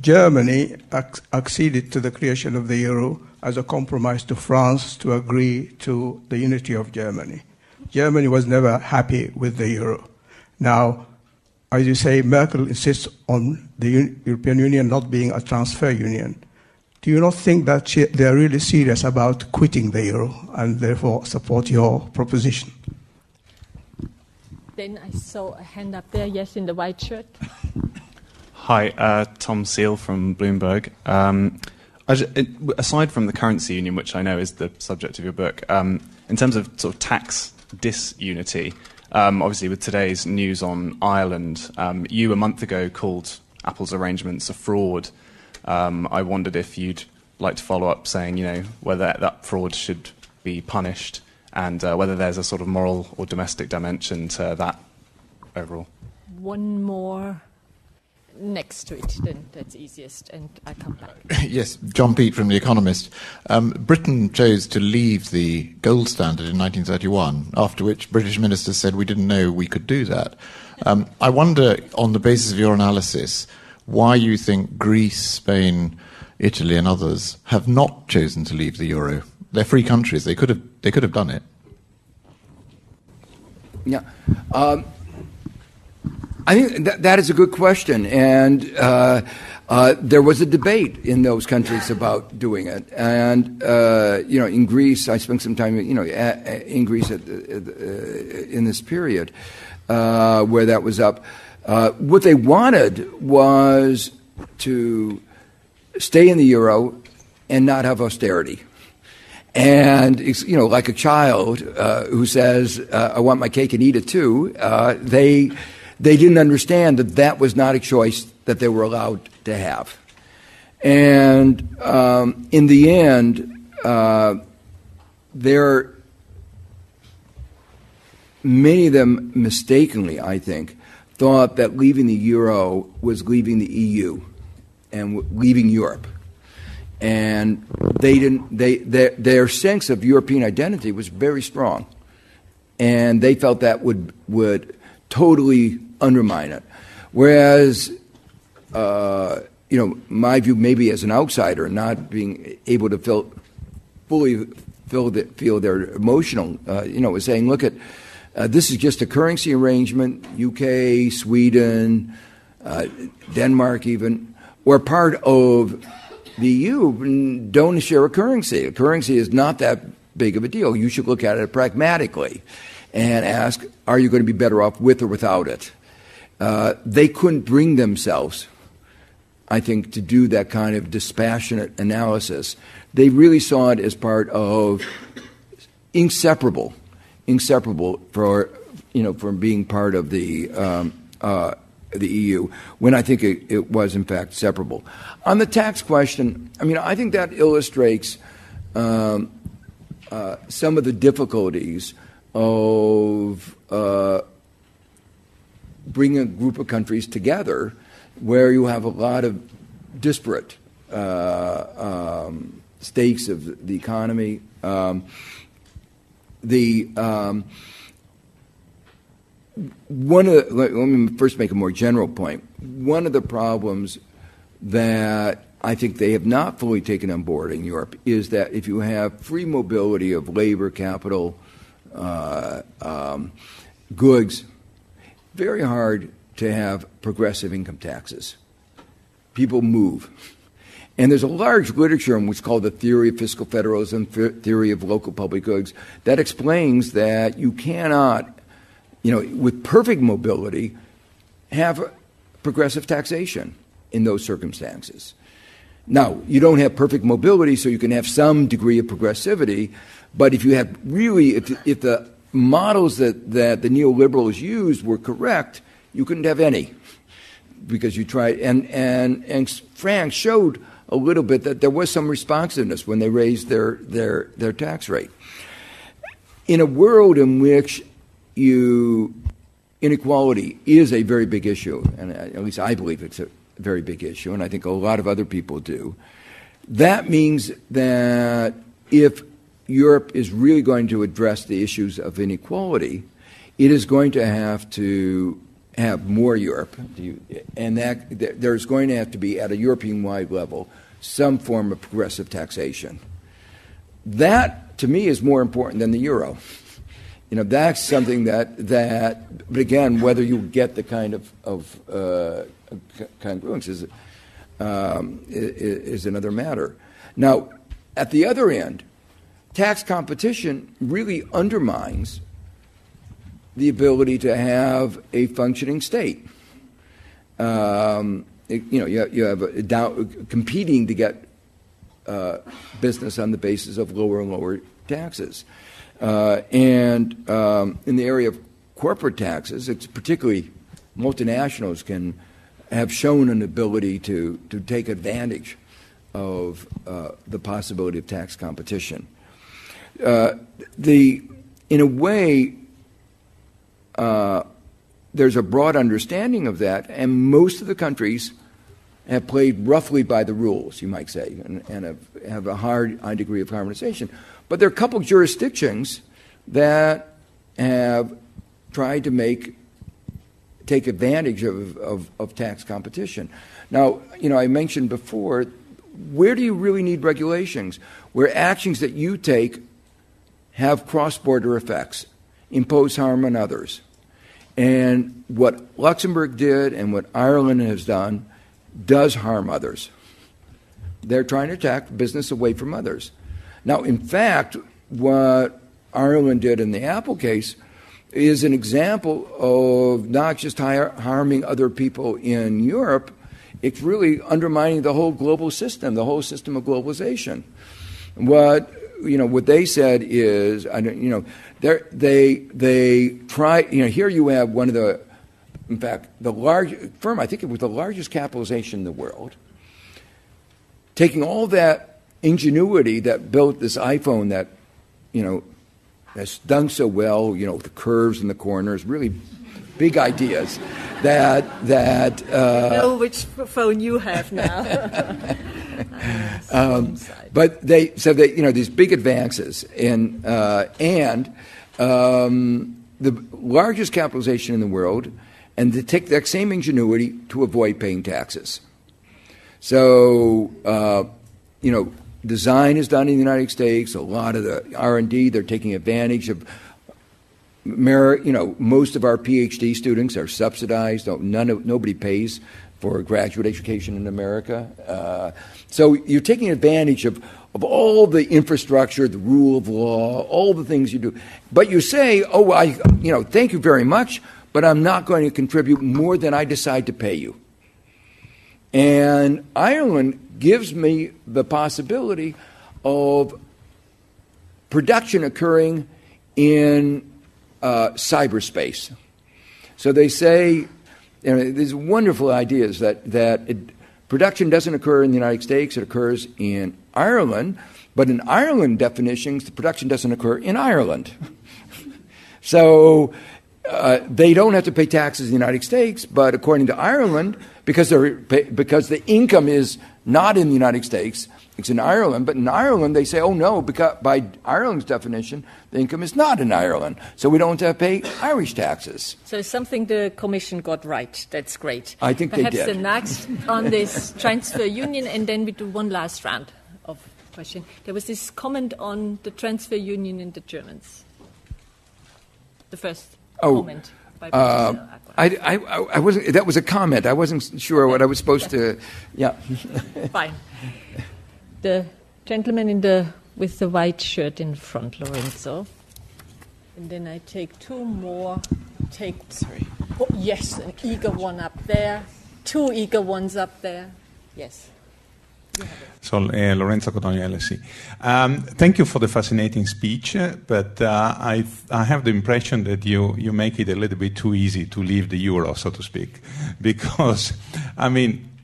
Germany ac- acceded to the creation of the euro as a compromise to France to agree to the unity of Germany. Germany was never happy with the euro. Now, as you say, Merkel insists on the Un- European Union not being a transfer union do you not think that they are really serious about quitting the euro and therefore support your proposition? Then I saw a hand up there, yes, in the white shirt. Hi, uh, Tom Seal from Bloomberg. Um, aside from the currency union, which I know is the subject of your book, um, in terms of sort of tax disunity, um, obviously with today's news on Ireland, um, you a month ago called Apple's arrangements a fraud. Um, I wondered if you'd like to follow up saying, you know, whether that fraud should be punished and uh, whether there's a sort of moral or domestic dimension to that overall. One more next to it, then that's easiest, and I come back. yes, John Peet from The Economist. Um, Britain chose to leave the gold standard in 1931, after which British ministers said we didn't know we could do that. Um, I wonder, on the basis of your analysis, why you think Greece, Spain, Italy, and others have not chosen to leave the euro. They're free countries. They could have. They could have done it. Yeah. Um, I think that, that is a good question, and uh, uh, there was a debate in those countries about doing it. And uh, you know, in Greece, I spent some time, you know, in Greece at, in this period uh, where that was up. Uh, what they wanted was to stay in the euro and not have austerity. And you know, like a child uh, who says, uh, "I want my cake and eat it too," uh, they they didn't understand that that was not a choice that they were allowed to have. And um, in the end, uh, there many of them mistakenly, I think, thought that leaving the euro was leaving the EU and leaving Europe. And they didn't, they, their, their sense of European identity was very strong. And they felt that would, would totally undermine it. Whereas, uh, you know, my view, maybe as an outsider, not being able to feel, fully feel, the, feel their emotional, uh, you know, was saying, look at, uh, this is just a currency arrangement. UK, Sweden, uh, Denmark, even, were part of the EU, don't share a currency. A currency is not that big of a deal. You should look at it pragmatically and ask, are you going to be better off with or without it? Uh, they couldn't bring themselves, I think, to do that kind of dispassionate analysis. They really saw it as part of inseparable inseparable for you know from being part of the um, uh, the EU when I think it, it, was in fact separable. On the tax question, I mean I think that illustrates um, uh, some of the difficulties of uh, bringing a group of countries together where you have a lot of disparate uh, um, stakes of the economy. Um, the um, one of the, let, let me first make a more general point. One of the problems that I think they have not fully taken on board in Europe is that if you have free mobility of labor, capital, uh, um, goods, very hard to have progressive income taxes. People move. And there's a large literature in what's called the theory of fiscal federalism, theory of local public goods, that explains that you cannot, you know, with perfect mobility, have progressive taxation in those circumstances. Now, you don't have perfect mobility, so you can have some degree of progressivity, but if you have really, if, if the models that, that the neoliberals used were correct, you couldn't have any because you tried. And, and, and Frank showed a little bit that there was some responsiveness when they raised their, their, their tax rate. In a world in which you inequality is a very big issue, and uh, at least I believe it's a very big issue, and I think a lot of other people do. That means that if Europe is really going to address the issues of inequality, it is going to have to have more Europe, and that there's going to have to be at a European-wide level some form of progressive taxation. That, to me, is more important than the euro. You know, that's something that that. But again, whether you get the kind of of uh, congruence is, um, is is another matter. Now, at the other end, tax competition really undermines the ability to have a functioning state. Um, it, you know, you have, you have competing to get uh, business on the basis of lower and lower taxes. Uh, and um, in the area of corporate taxes, it's particularly multinationals can have shown an ability to, to take advantage of uh, the possibility of tax competition. Uh, the, in a way, uh, there's a broad understanding of that, and most of the countries have played roughly by the rules, you might say, and, and have, have, a hard, high degree of harmonization. But there are a couple of jurisdictions that have tried to make take advantage of, of, of tax competition. Now, you know, I mentioned before, where do you really need regulations? Where actions that you take have cross-border effects, impose harm on others. And what Luxembourg did and what Ireland has done does harm others. They're trying to attack business away from others. Now, in fact, what Ireland did in the Apple case is an example of not just harming other people in Europe, it's really undermining the whole global system, the whole system of globalization. What you know, what they said is, I don't, you know, they they try. You know, here you have one of the, in fact, the large firm. I think it was the largest capitalization in the world. taking all that ingenuity that built this iPhone that, you know, has done so well, you know, the curves and the corners, really big ideas that that uh, know which phone you have now. um, but they so they you know these big advances in uh, and um, the largest capitalization in the world, and to take that same ingenuity to avoid paying taxes. So uh, you know design is done in the United States. A lot of the R and D they're taking advantage of you know, most of our PhD students are subsidized. None of, nobody pays for graduate education in America. Uh, so you're taking advantage of, of all the infrastructure, the rule of law, all the things you do. But you say, oh, I, you know, thank you very much, but I'm not going to contribute more than I decide to pay you. And Ireland gives me the possibility of production occurring in uh, cyberspace. So they say, you know, these wonderful ideas that, that it, production doesn't occur in the United States, it occurs in Ireland, but in Ireland definitions, the production doesn't occur in Ireland. so uh, they don't have to pay taxes in the United States, but according to Ireland, because, because the income is not in the United States, it's in Ireland, but in Ireland they say, oh no, because by Ireland's definition, the income is not in Ireland, so we don't have to pay Irish taxes. So something the Commission got right. That's great. I think Perhaps they did. the next on this transfer union, and then we do one last round of question. There was this comment on the transfer union in the Germans. The first oh, comment. Uh, I, I, I wasn't. That was a comment. I wasn't sure what I was supposed to. Yeah. Fine the gentleman in the with the white shirt in front, Lorenzo. And then I take two more. Take three. Oh, yes, an eager one up there. Two eager ones up there. Yes. So, uh, Lorenzo Cotogno, LSE. Um, thank you for the fascinating speech, uh, but uh, I, I have the impression that you, you make it a little bit too easy to leave the euro, so to speak. Because, I mean,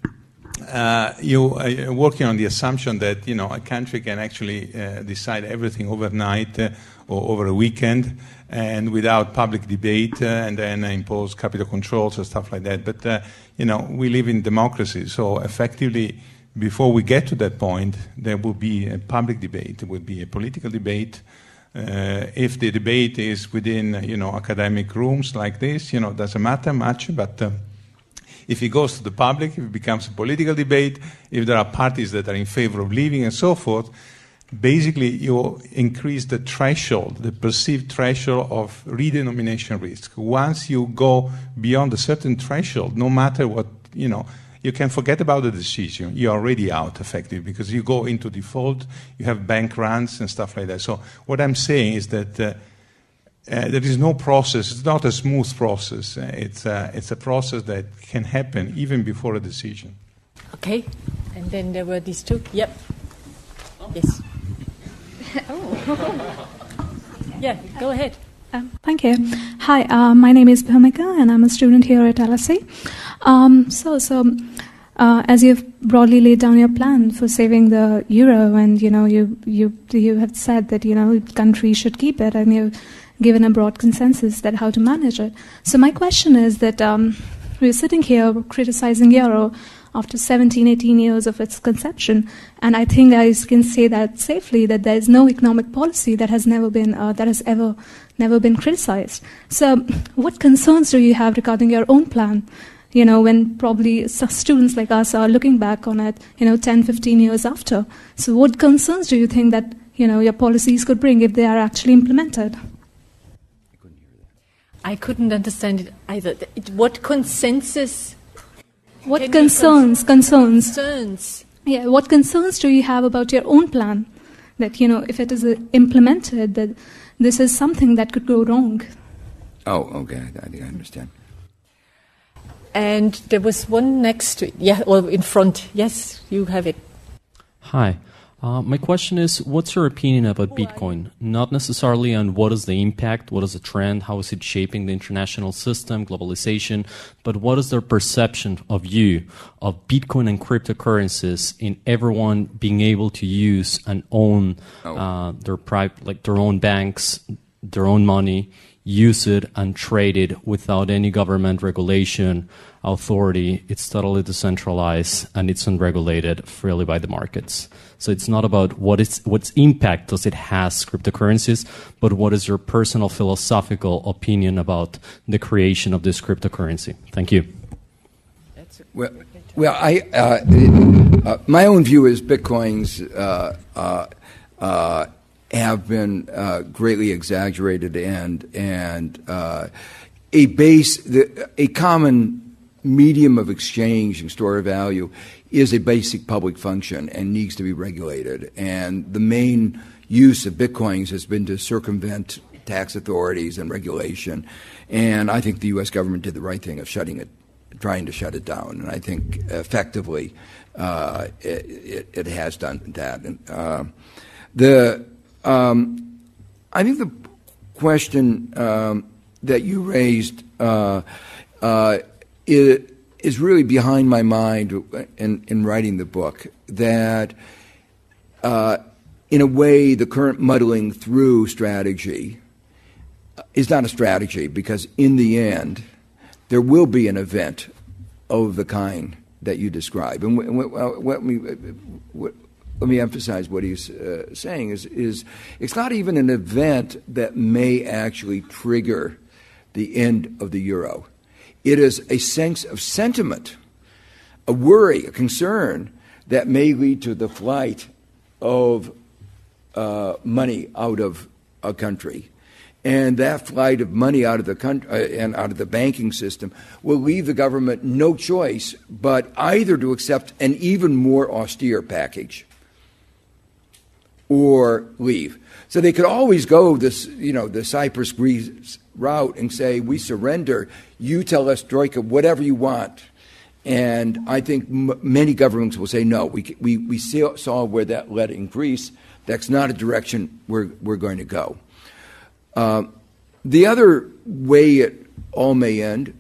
you are working on the assumption that you know a country can actually uh, decide everything overnight uh, or over a weekend and without public debate uh, and then impose capital controls and stuff like that. But uh, you know we live in democracy, so effectively. Before we get to that point, there will be a public debate. There will be a political debate. Uh, if the debate is within, you know, academic rooms like this, you know, doesn't matter much. But if it goes to the public, if it becomes a political debate, if there are parties that are in favor of leaving and so forth, basically you increase the threshold, the perceived threshold of redenomination risk. Once you go beyond a certain threshold, no matter what, you know, you can forget about the decision. You're already out effectively because you go into default, you have bank runs and stuff like that. So what I'm saying is that uh, uh, there is no process. It's not a smooth process. Uh, it's, uh, it's a process that can happen even before a decision. Okay. And then there were these two. Yep. Yes. oh. yeah, go ahead. Um, thank you. Hi, uh, my name is Bhumika, and I'm a student here at LSE. Um, so, so uh, as you've broadly laid down your plan for saving the euro, and you know, you you you have said that you know countries should keep it, and you given a broad consensus that how to manage it. So my question is that um, we're sitting here criticizing euro after 17, 18 years of its conception, and I think I can say that safely that there is no economic policy that has never been uh, that has ever never been criticized. So, what concerns do you have regarding your own plan? You know, when probably students like us are looking back on it, you know, 10, 15 years after. So, what concerns do you think that you know your policies could bring if they are actually implemented? I couldn't understand it either. It, what consensus? What concerns? Concerns. Concerns. Yeah. What concerns do you have about your own plan? That you know, if it is uh, implemented, that this is something that could go wrong. Oh, okay. I think I understand. And there was one next to it. Yeah, or in front. Yes, you have it. Hi. Uh, my question is, what's your opinion about Bitcoin? Not necessarily on what is the impact, what is the trend, how is it shaping the international system, globalization, but what is their perception of you, of Bitcoin and cryptocurrencies in everyone being able to use and own Oh. uh, their private, like their own banks, their own money, use it and trade it without any government regulation, authority. It's totally decentralized and it's unregulated freely by the markets. So it's not about what is what impact does it has cryptocurrencies, but what is your personal philosophical opinion about the creation of this cryptocurrency? Thank you. Well, well, I uh, uh, my own view is Bitcoins uh, uh, uh, have been uh, greatly exaggerated, and and uh, a base, the, a common medium of exchange and store of value is a basic public function and needs to be regulated. And the main use of bitcoins has been to circumvent tax authorities and regulation. And I think the U.S. government did the right thing of shutting it trying to shut it down. And I think effectively uh, it, it, it, has done that. And, uh, the um, I think the question um, that you raised uh, is, is, really behind my mind in, in writing the book. That uh, in a way, the current muddling through strategy is not a strategy because in the end there will be an event of the kind that you describe. And let me, let me emphasize what he's uh, saying is, is it's not even an event that may actually trigger the end of the euro. It is a sense of sentiment, a worry, a concern that may lead to the flight of uh, money out of a country and that flight of money out of the country uh, and out of the banking system will leave the government no choice but either to accept an even more austere package or leave. So they could always go this, you know, the Cyprus Greece route and say, "We surrender. You tell us, Troika, whatever you want." And I think m- many governments will say, "No, we we we saw where that led in Greece. That's not a direction we're we're going to go." Uh, the other way it all may end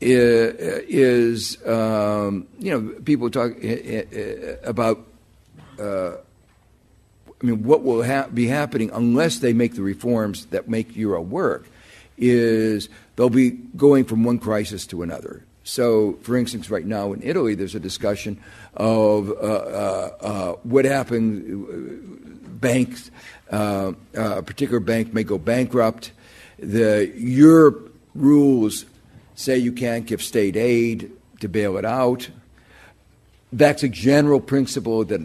is, is um, you know, people talk about, uh, I mean, what will ha- be happening unless they make the reforms that make Euro work is they'll be going from one crisis to another. So, for instance, right now in Italy, there's a discussion of uh, uh, uh, what happened. Banks, uh, a particular bank may go bankrupt. The Europe rules say you can't give state aid to bail it out. That's a general principle that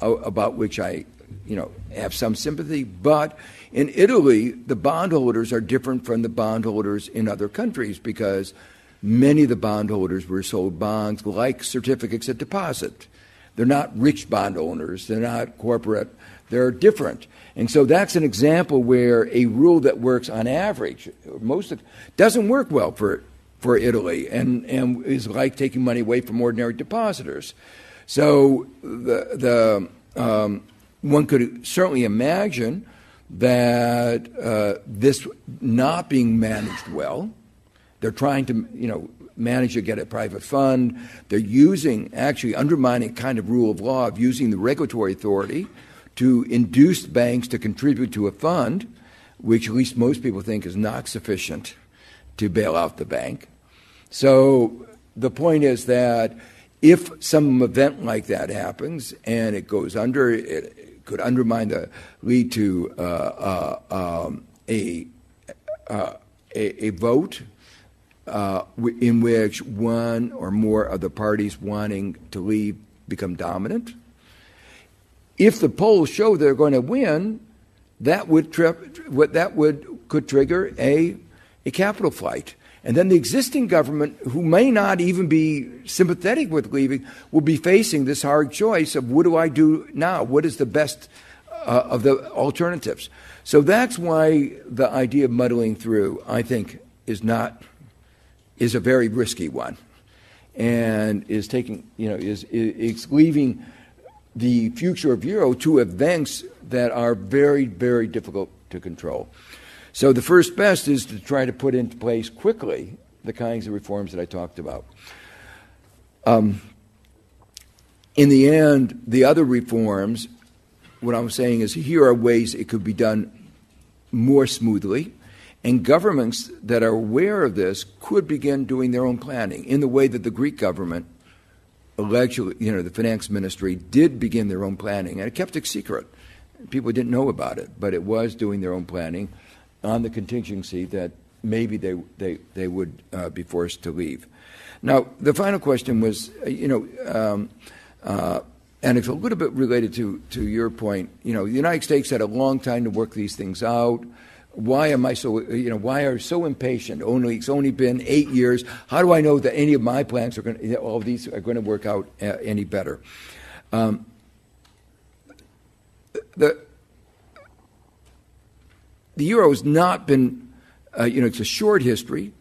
about which I, you know, have some sympathy. But in Italy, the bondholders are different from the bondholders in other countries because many of the bondholders were sold bonds like certificates of deposit. They're not rich bond owners. They're not corporate. They're different. And so that's an example where a rule that works on average, most of, doesn't work well for, for Italy and, and is like taking money away from ordinary depositors. So the, the, um, one could certainly imagine that uh, this not being managed well, they're trying to, you know, manage to get a private fund. They're using, actually undermining kind of rule of law of using the regulatory authority to induce banks to contribute to a fund, which at least most people think is not sufficient to bail out the bank. So the point is that if some event like that happens and it goes under, it could undermine the lead to uh, uh, um, a, uh, a, a vote uh, in which one or more of the parties wanting to leave become dominant. If the polls show they're going to win, that would trip, that would could trigger a a capital flight. And then the existing government, who may not even be sympathetic with leaving, will be facing this hard choice of what do I do now? What is the best uh, of the alternatives? So that's why the idea of muddling through, I think, is not is a very risky one, and is taking you know is is leaving the future of euro to events that are very, very difficult to control. So the first best is to try to put into place quickly the kinds of reforms that I talked about. Um, in the end, the other reforms, what I'm saying is here are ways it could be done more smoothly. And governments that are aware of this could begin doing their own planning in the way that the Greek government, allegedly, you know, the finance ministry did begin their own planning, and it kept it secret. People didn't know about it, but it was doing their own planning on the contingency that maybe they, they, they would uh, be forced to leave. Now, the final question was, uh, you know, um, uh, and it's a little bit related to, to your point. You know, the United States had a long time to work these things out. Why am I so, you know, why are so impatient? Only it's only been eight years. How do I know that any of my plans are going to, all of these are going to work out uh, any better? Um, the the euro has not been, uh, you know, it's a short history,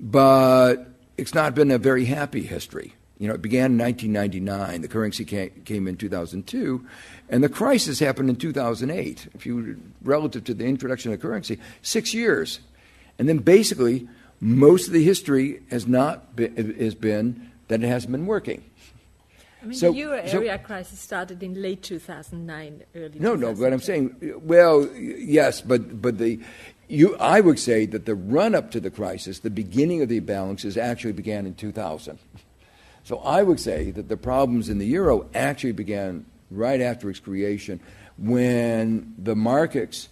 but it's not been a very happy history. You know, it began in 1999. The currency came in 2002, and the crisis happened in 2008. If you relative to the introduction of currency, six years, and then basically most of the history has not been, has been that it hasn't been working. I mean, so, the euro area so, crisis started in late 2009, early. No, no. But I'm saying, well, yes, but but the you, I would say that the run up to the crisis, the beginning of the imbalances, actually began in 2000. So I would say that the problems in the euro actually began right after its creation when the markets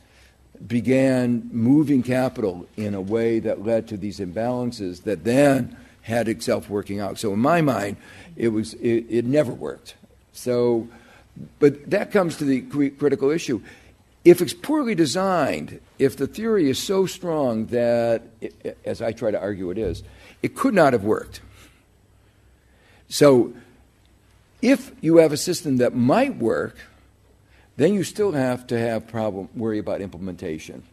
began moving capital in a way that led to these imbalances that then had itself working out. So in my mind, it was it, it never worked. So, but that comes to the critical issue. If it's poorly designed, if the theory is so strong that, it, as I try to argue it is, it could not have worked. So, if you have a system that might work, then you still have to have problem worry about implementation.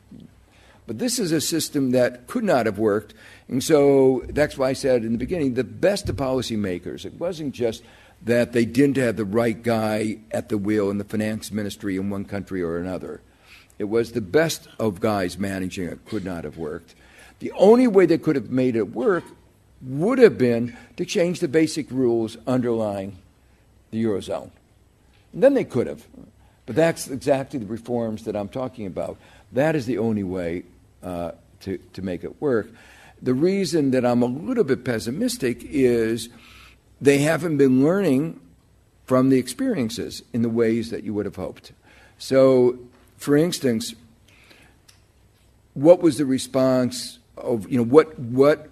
But this is a system that could not have worked, and so that's why I said in the beginning the best of policymakers. It wasn't just that they didn't have the right guy at the wheel in the finance ministry in one country or another. It was the best of guys managing it could not have worked. The only way they could have made it work would have been to change the basic rules underlying the Eurozone. And then they could have. But that's exactly the reforms that I'm talking about. That is the only way uh, to, to make it work. The reason that I'm a little bit pessimistic is they haven't been learning from the experiences in the ways that you would have hoped. So, for instance, what was the response of, you know, what, what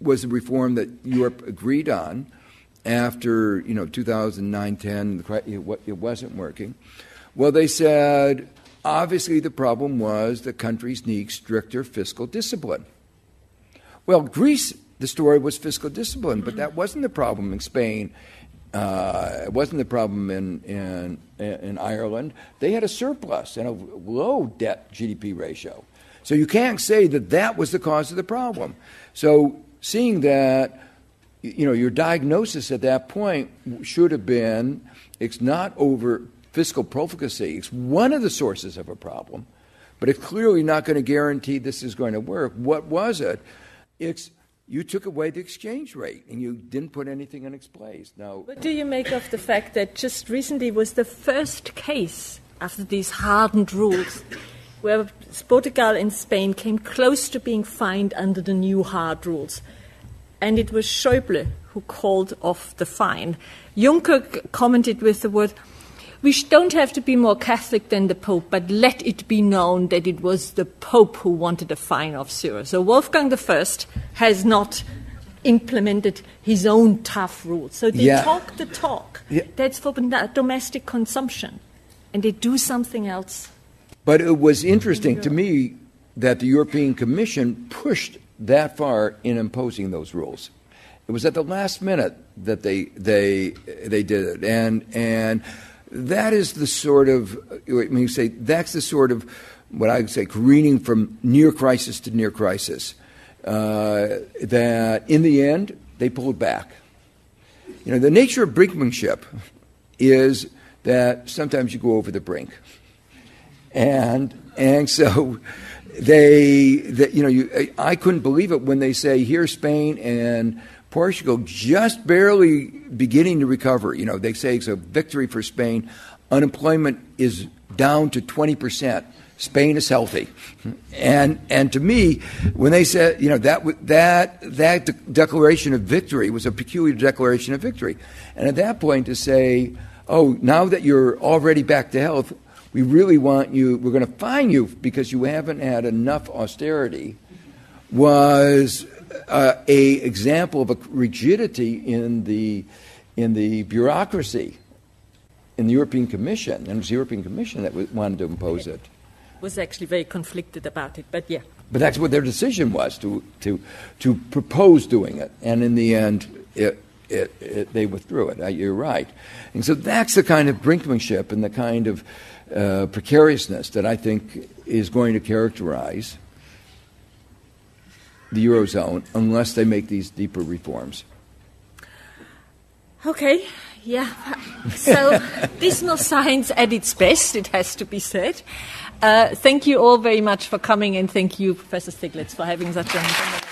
was the reform that Europe agreed on after you know 2009 10 it wasn't working well they said obviously the problem was the countries need stricter fiscal discipline well greece the story was fiscal discipline but that wasn't the problem in spain uh, it wasn't the problem in, in, in Ireland. They had a surplus and a low debt GDP ratio. So you can't say that that was the cause of the problem. So seeing that, you know, your diagnosis at that point should have been it's not over fiscal profligacy. It's one of the sources of a problem, but it's clearly not going to guarantee this is going to work. What was it? It's you took away the exchange rate and you didn't put anything in its place. Now, what do you make of the fact that just recently was the first case after these hardened rules where Portugal and Spain came close to being fined under the new hard rules. And it was Schäuble who called off the fine. Juncker commented with the word, we don't have to be more Catholic than the Pope, but let it be known that it was the Pope who wanted a fine of zero. So Wolfgang I has not implemented his own tough rules. So they yeah. talk the talk. Yeah. That's for domestic consumption. And they do something else but it was interesting to me that the European Commission pushed that far in imposing those rules. It was at the last minute that they they they did it, and and that is the sort of when you say that's the sort of what I would say careening from near crisis to near crisis. Uh, that in the end they pulled back. You know, the nature of brinkmanship is that sometimes you go over the brink. And, and so they, that you know, you, I couldn't believe it when they say here's Spain and Portugal just barely beginning to recover. You know, they say it's a victory for Spain. Unemployment is down to 20 percent. Spain is healthy, and and to me, when they said, you know, that that that de- declaration of victory was a peculiar declaration of victory, and at that point to say, oh, now that you're already back to health, we really want you. We're going to fine you because you haven't had enough austerity. Was uh, a example of a rigidity in the in the bureaucracy in the European Commission, and it was the European Commission that wanted to impose it was actually very conflicted about it, but yeah. But that's what their decision was to to to propose doing it, and in the end, it, it, it, they withdrew it. You're right, and so that's the kind of brinkmanship and the kind of uh, precariousness that I think is going to characterize the eurozone unless they make these deeper reforms. Okay, yeah. So, dismal science at its best, it has to be said. Uh, thank you all very much for coming, and thank you, Professor Stiglitz, for having such a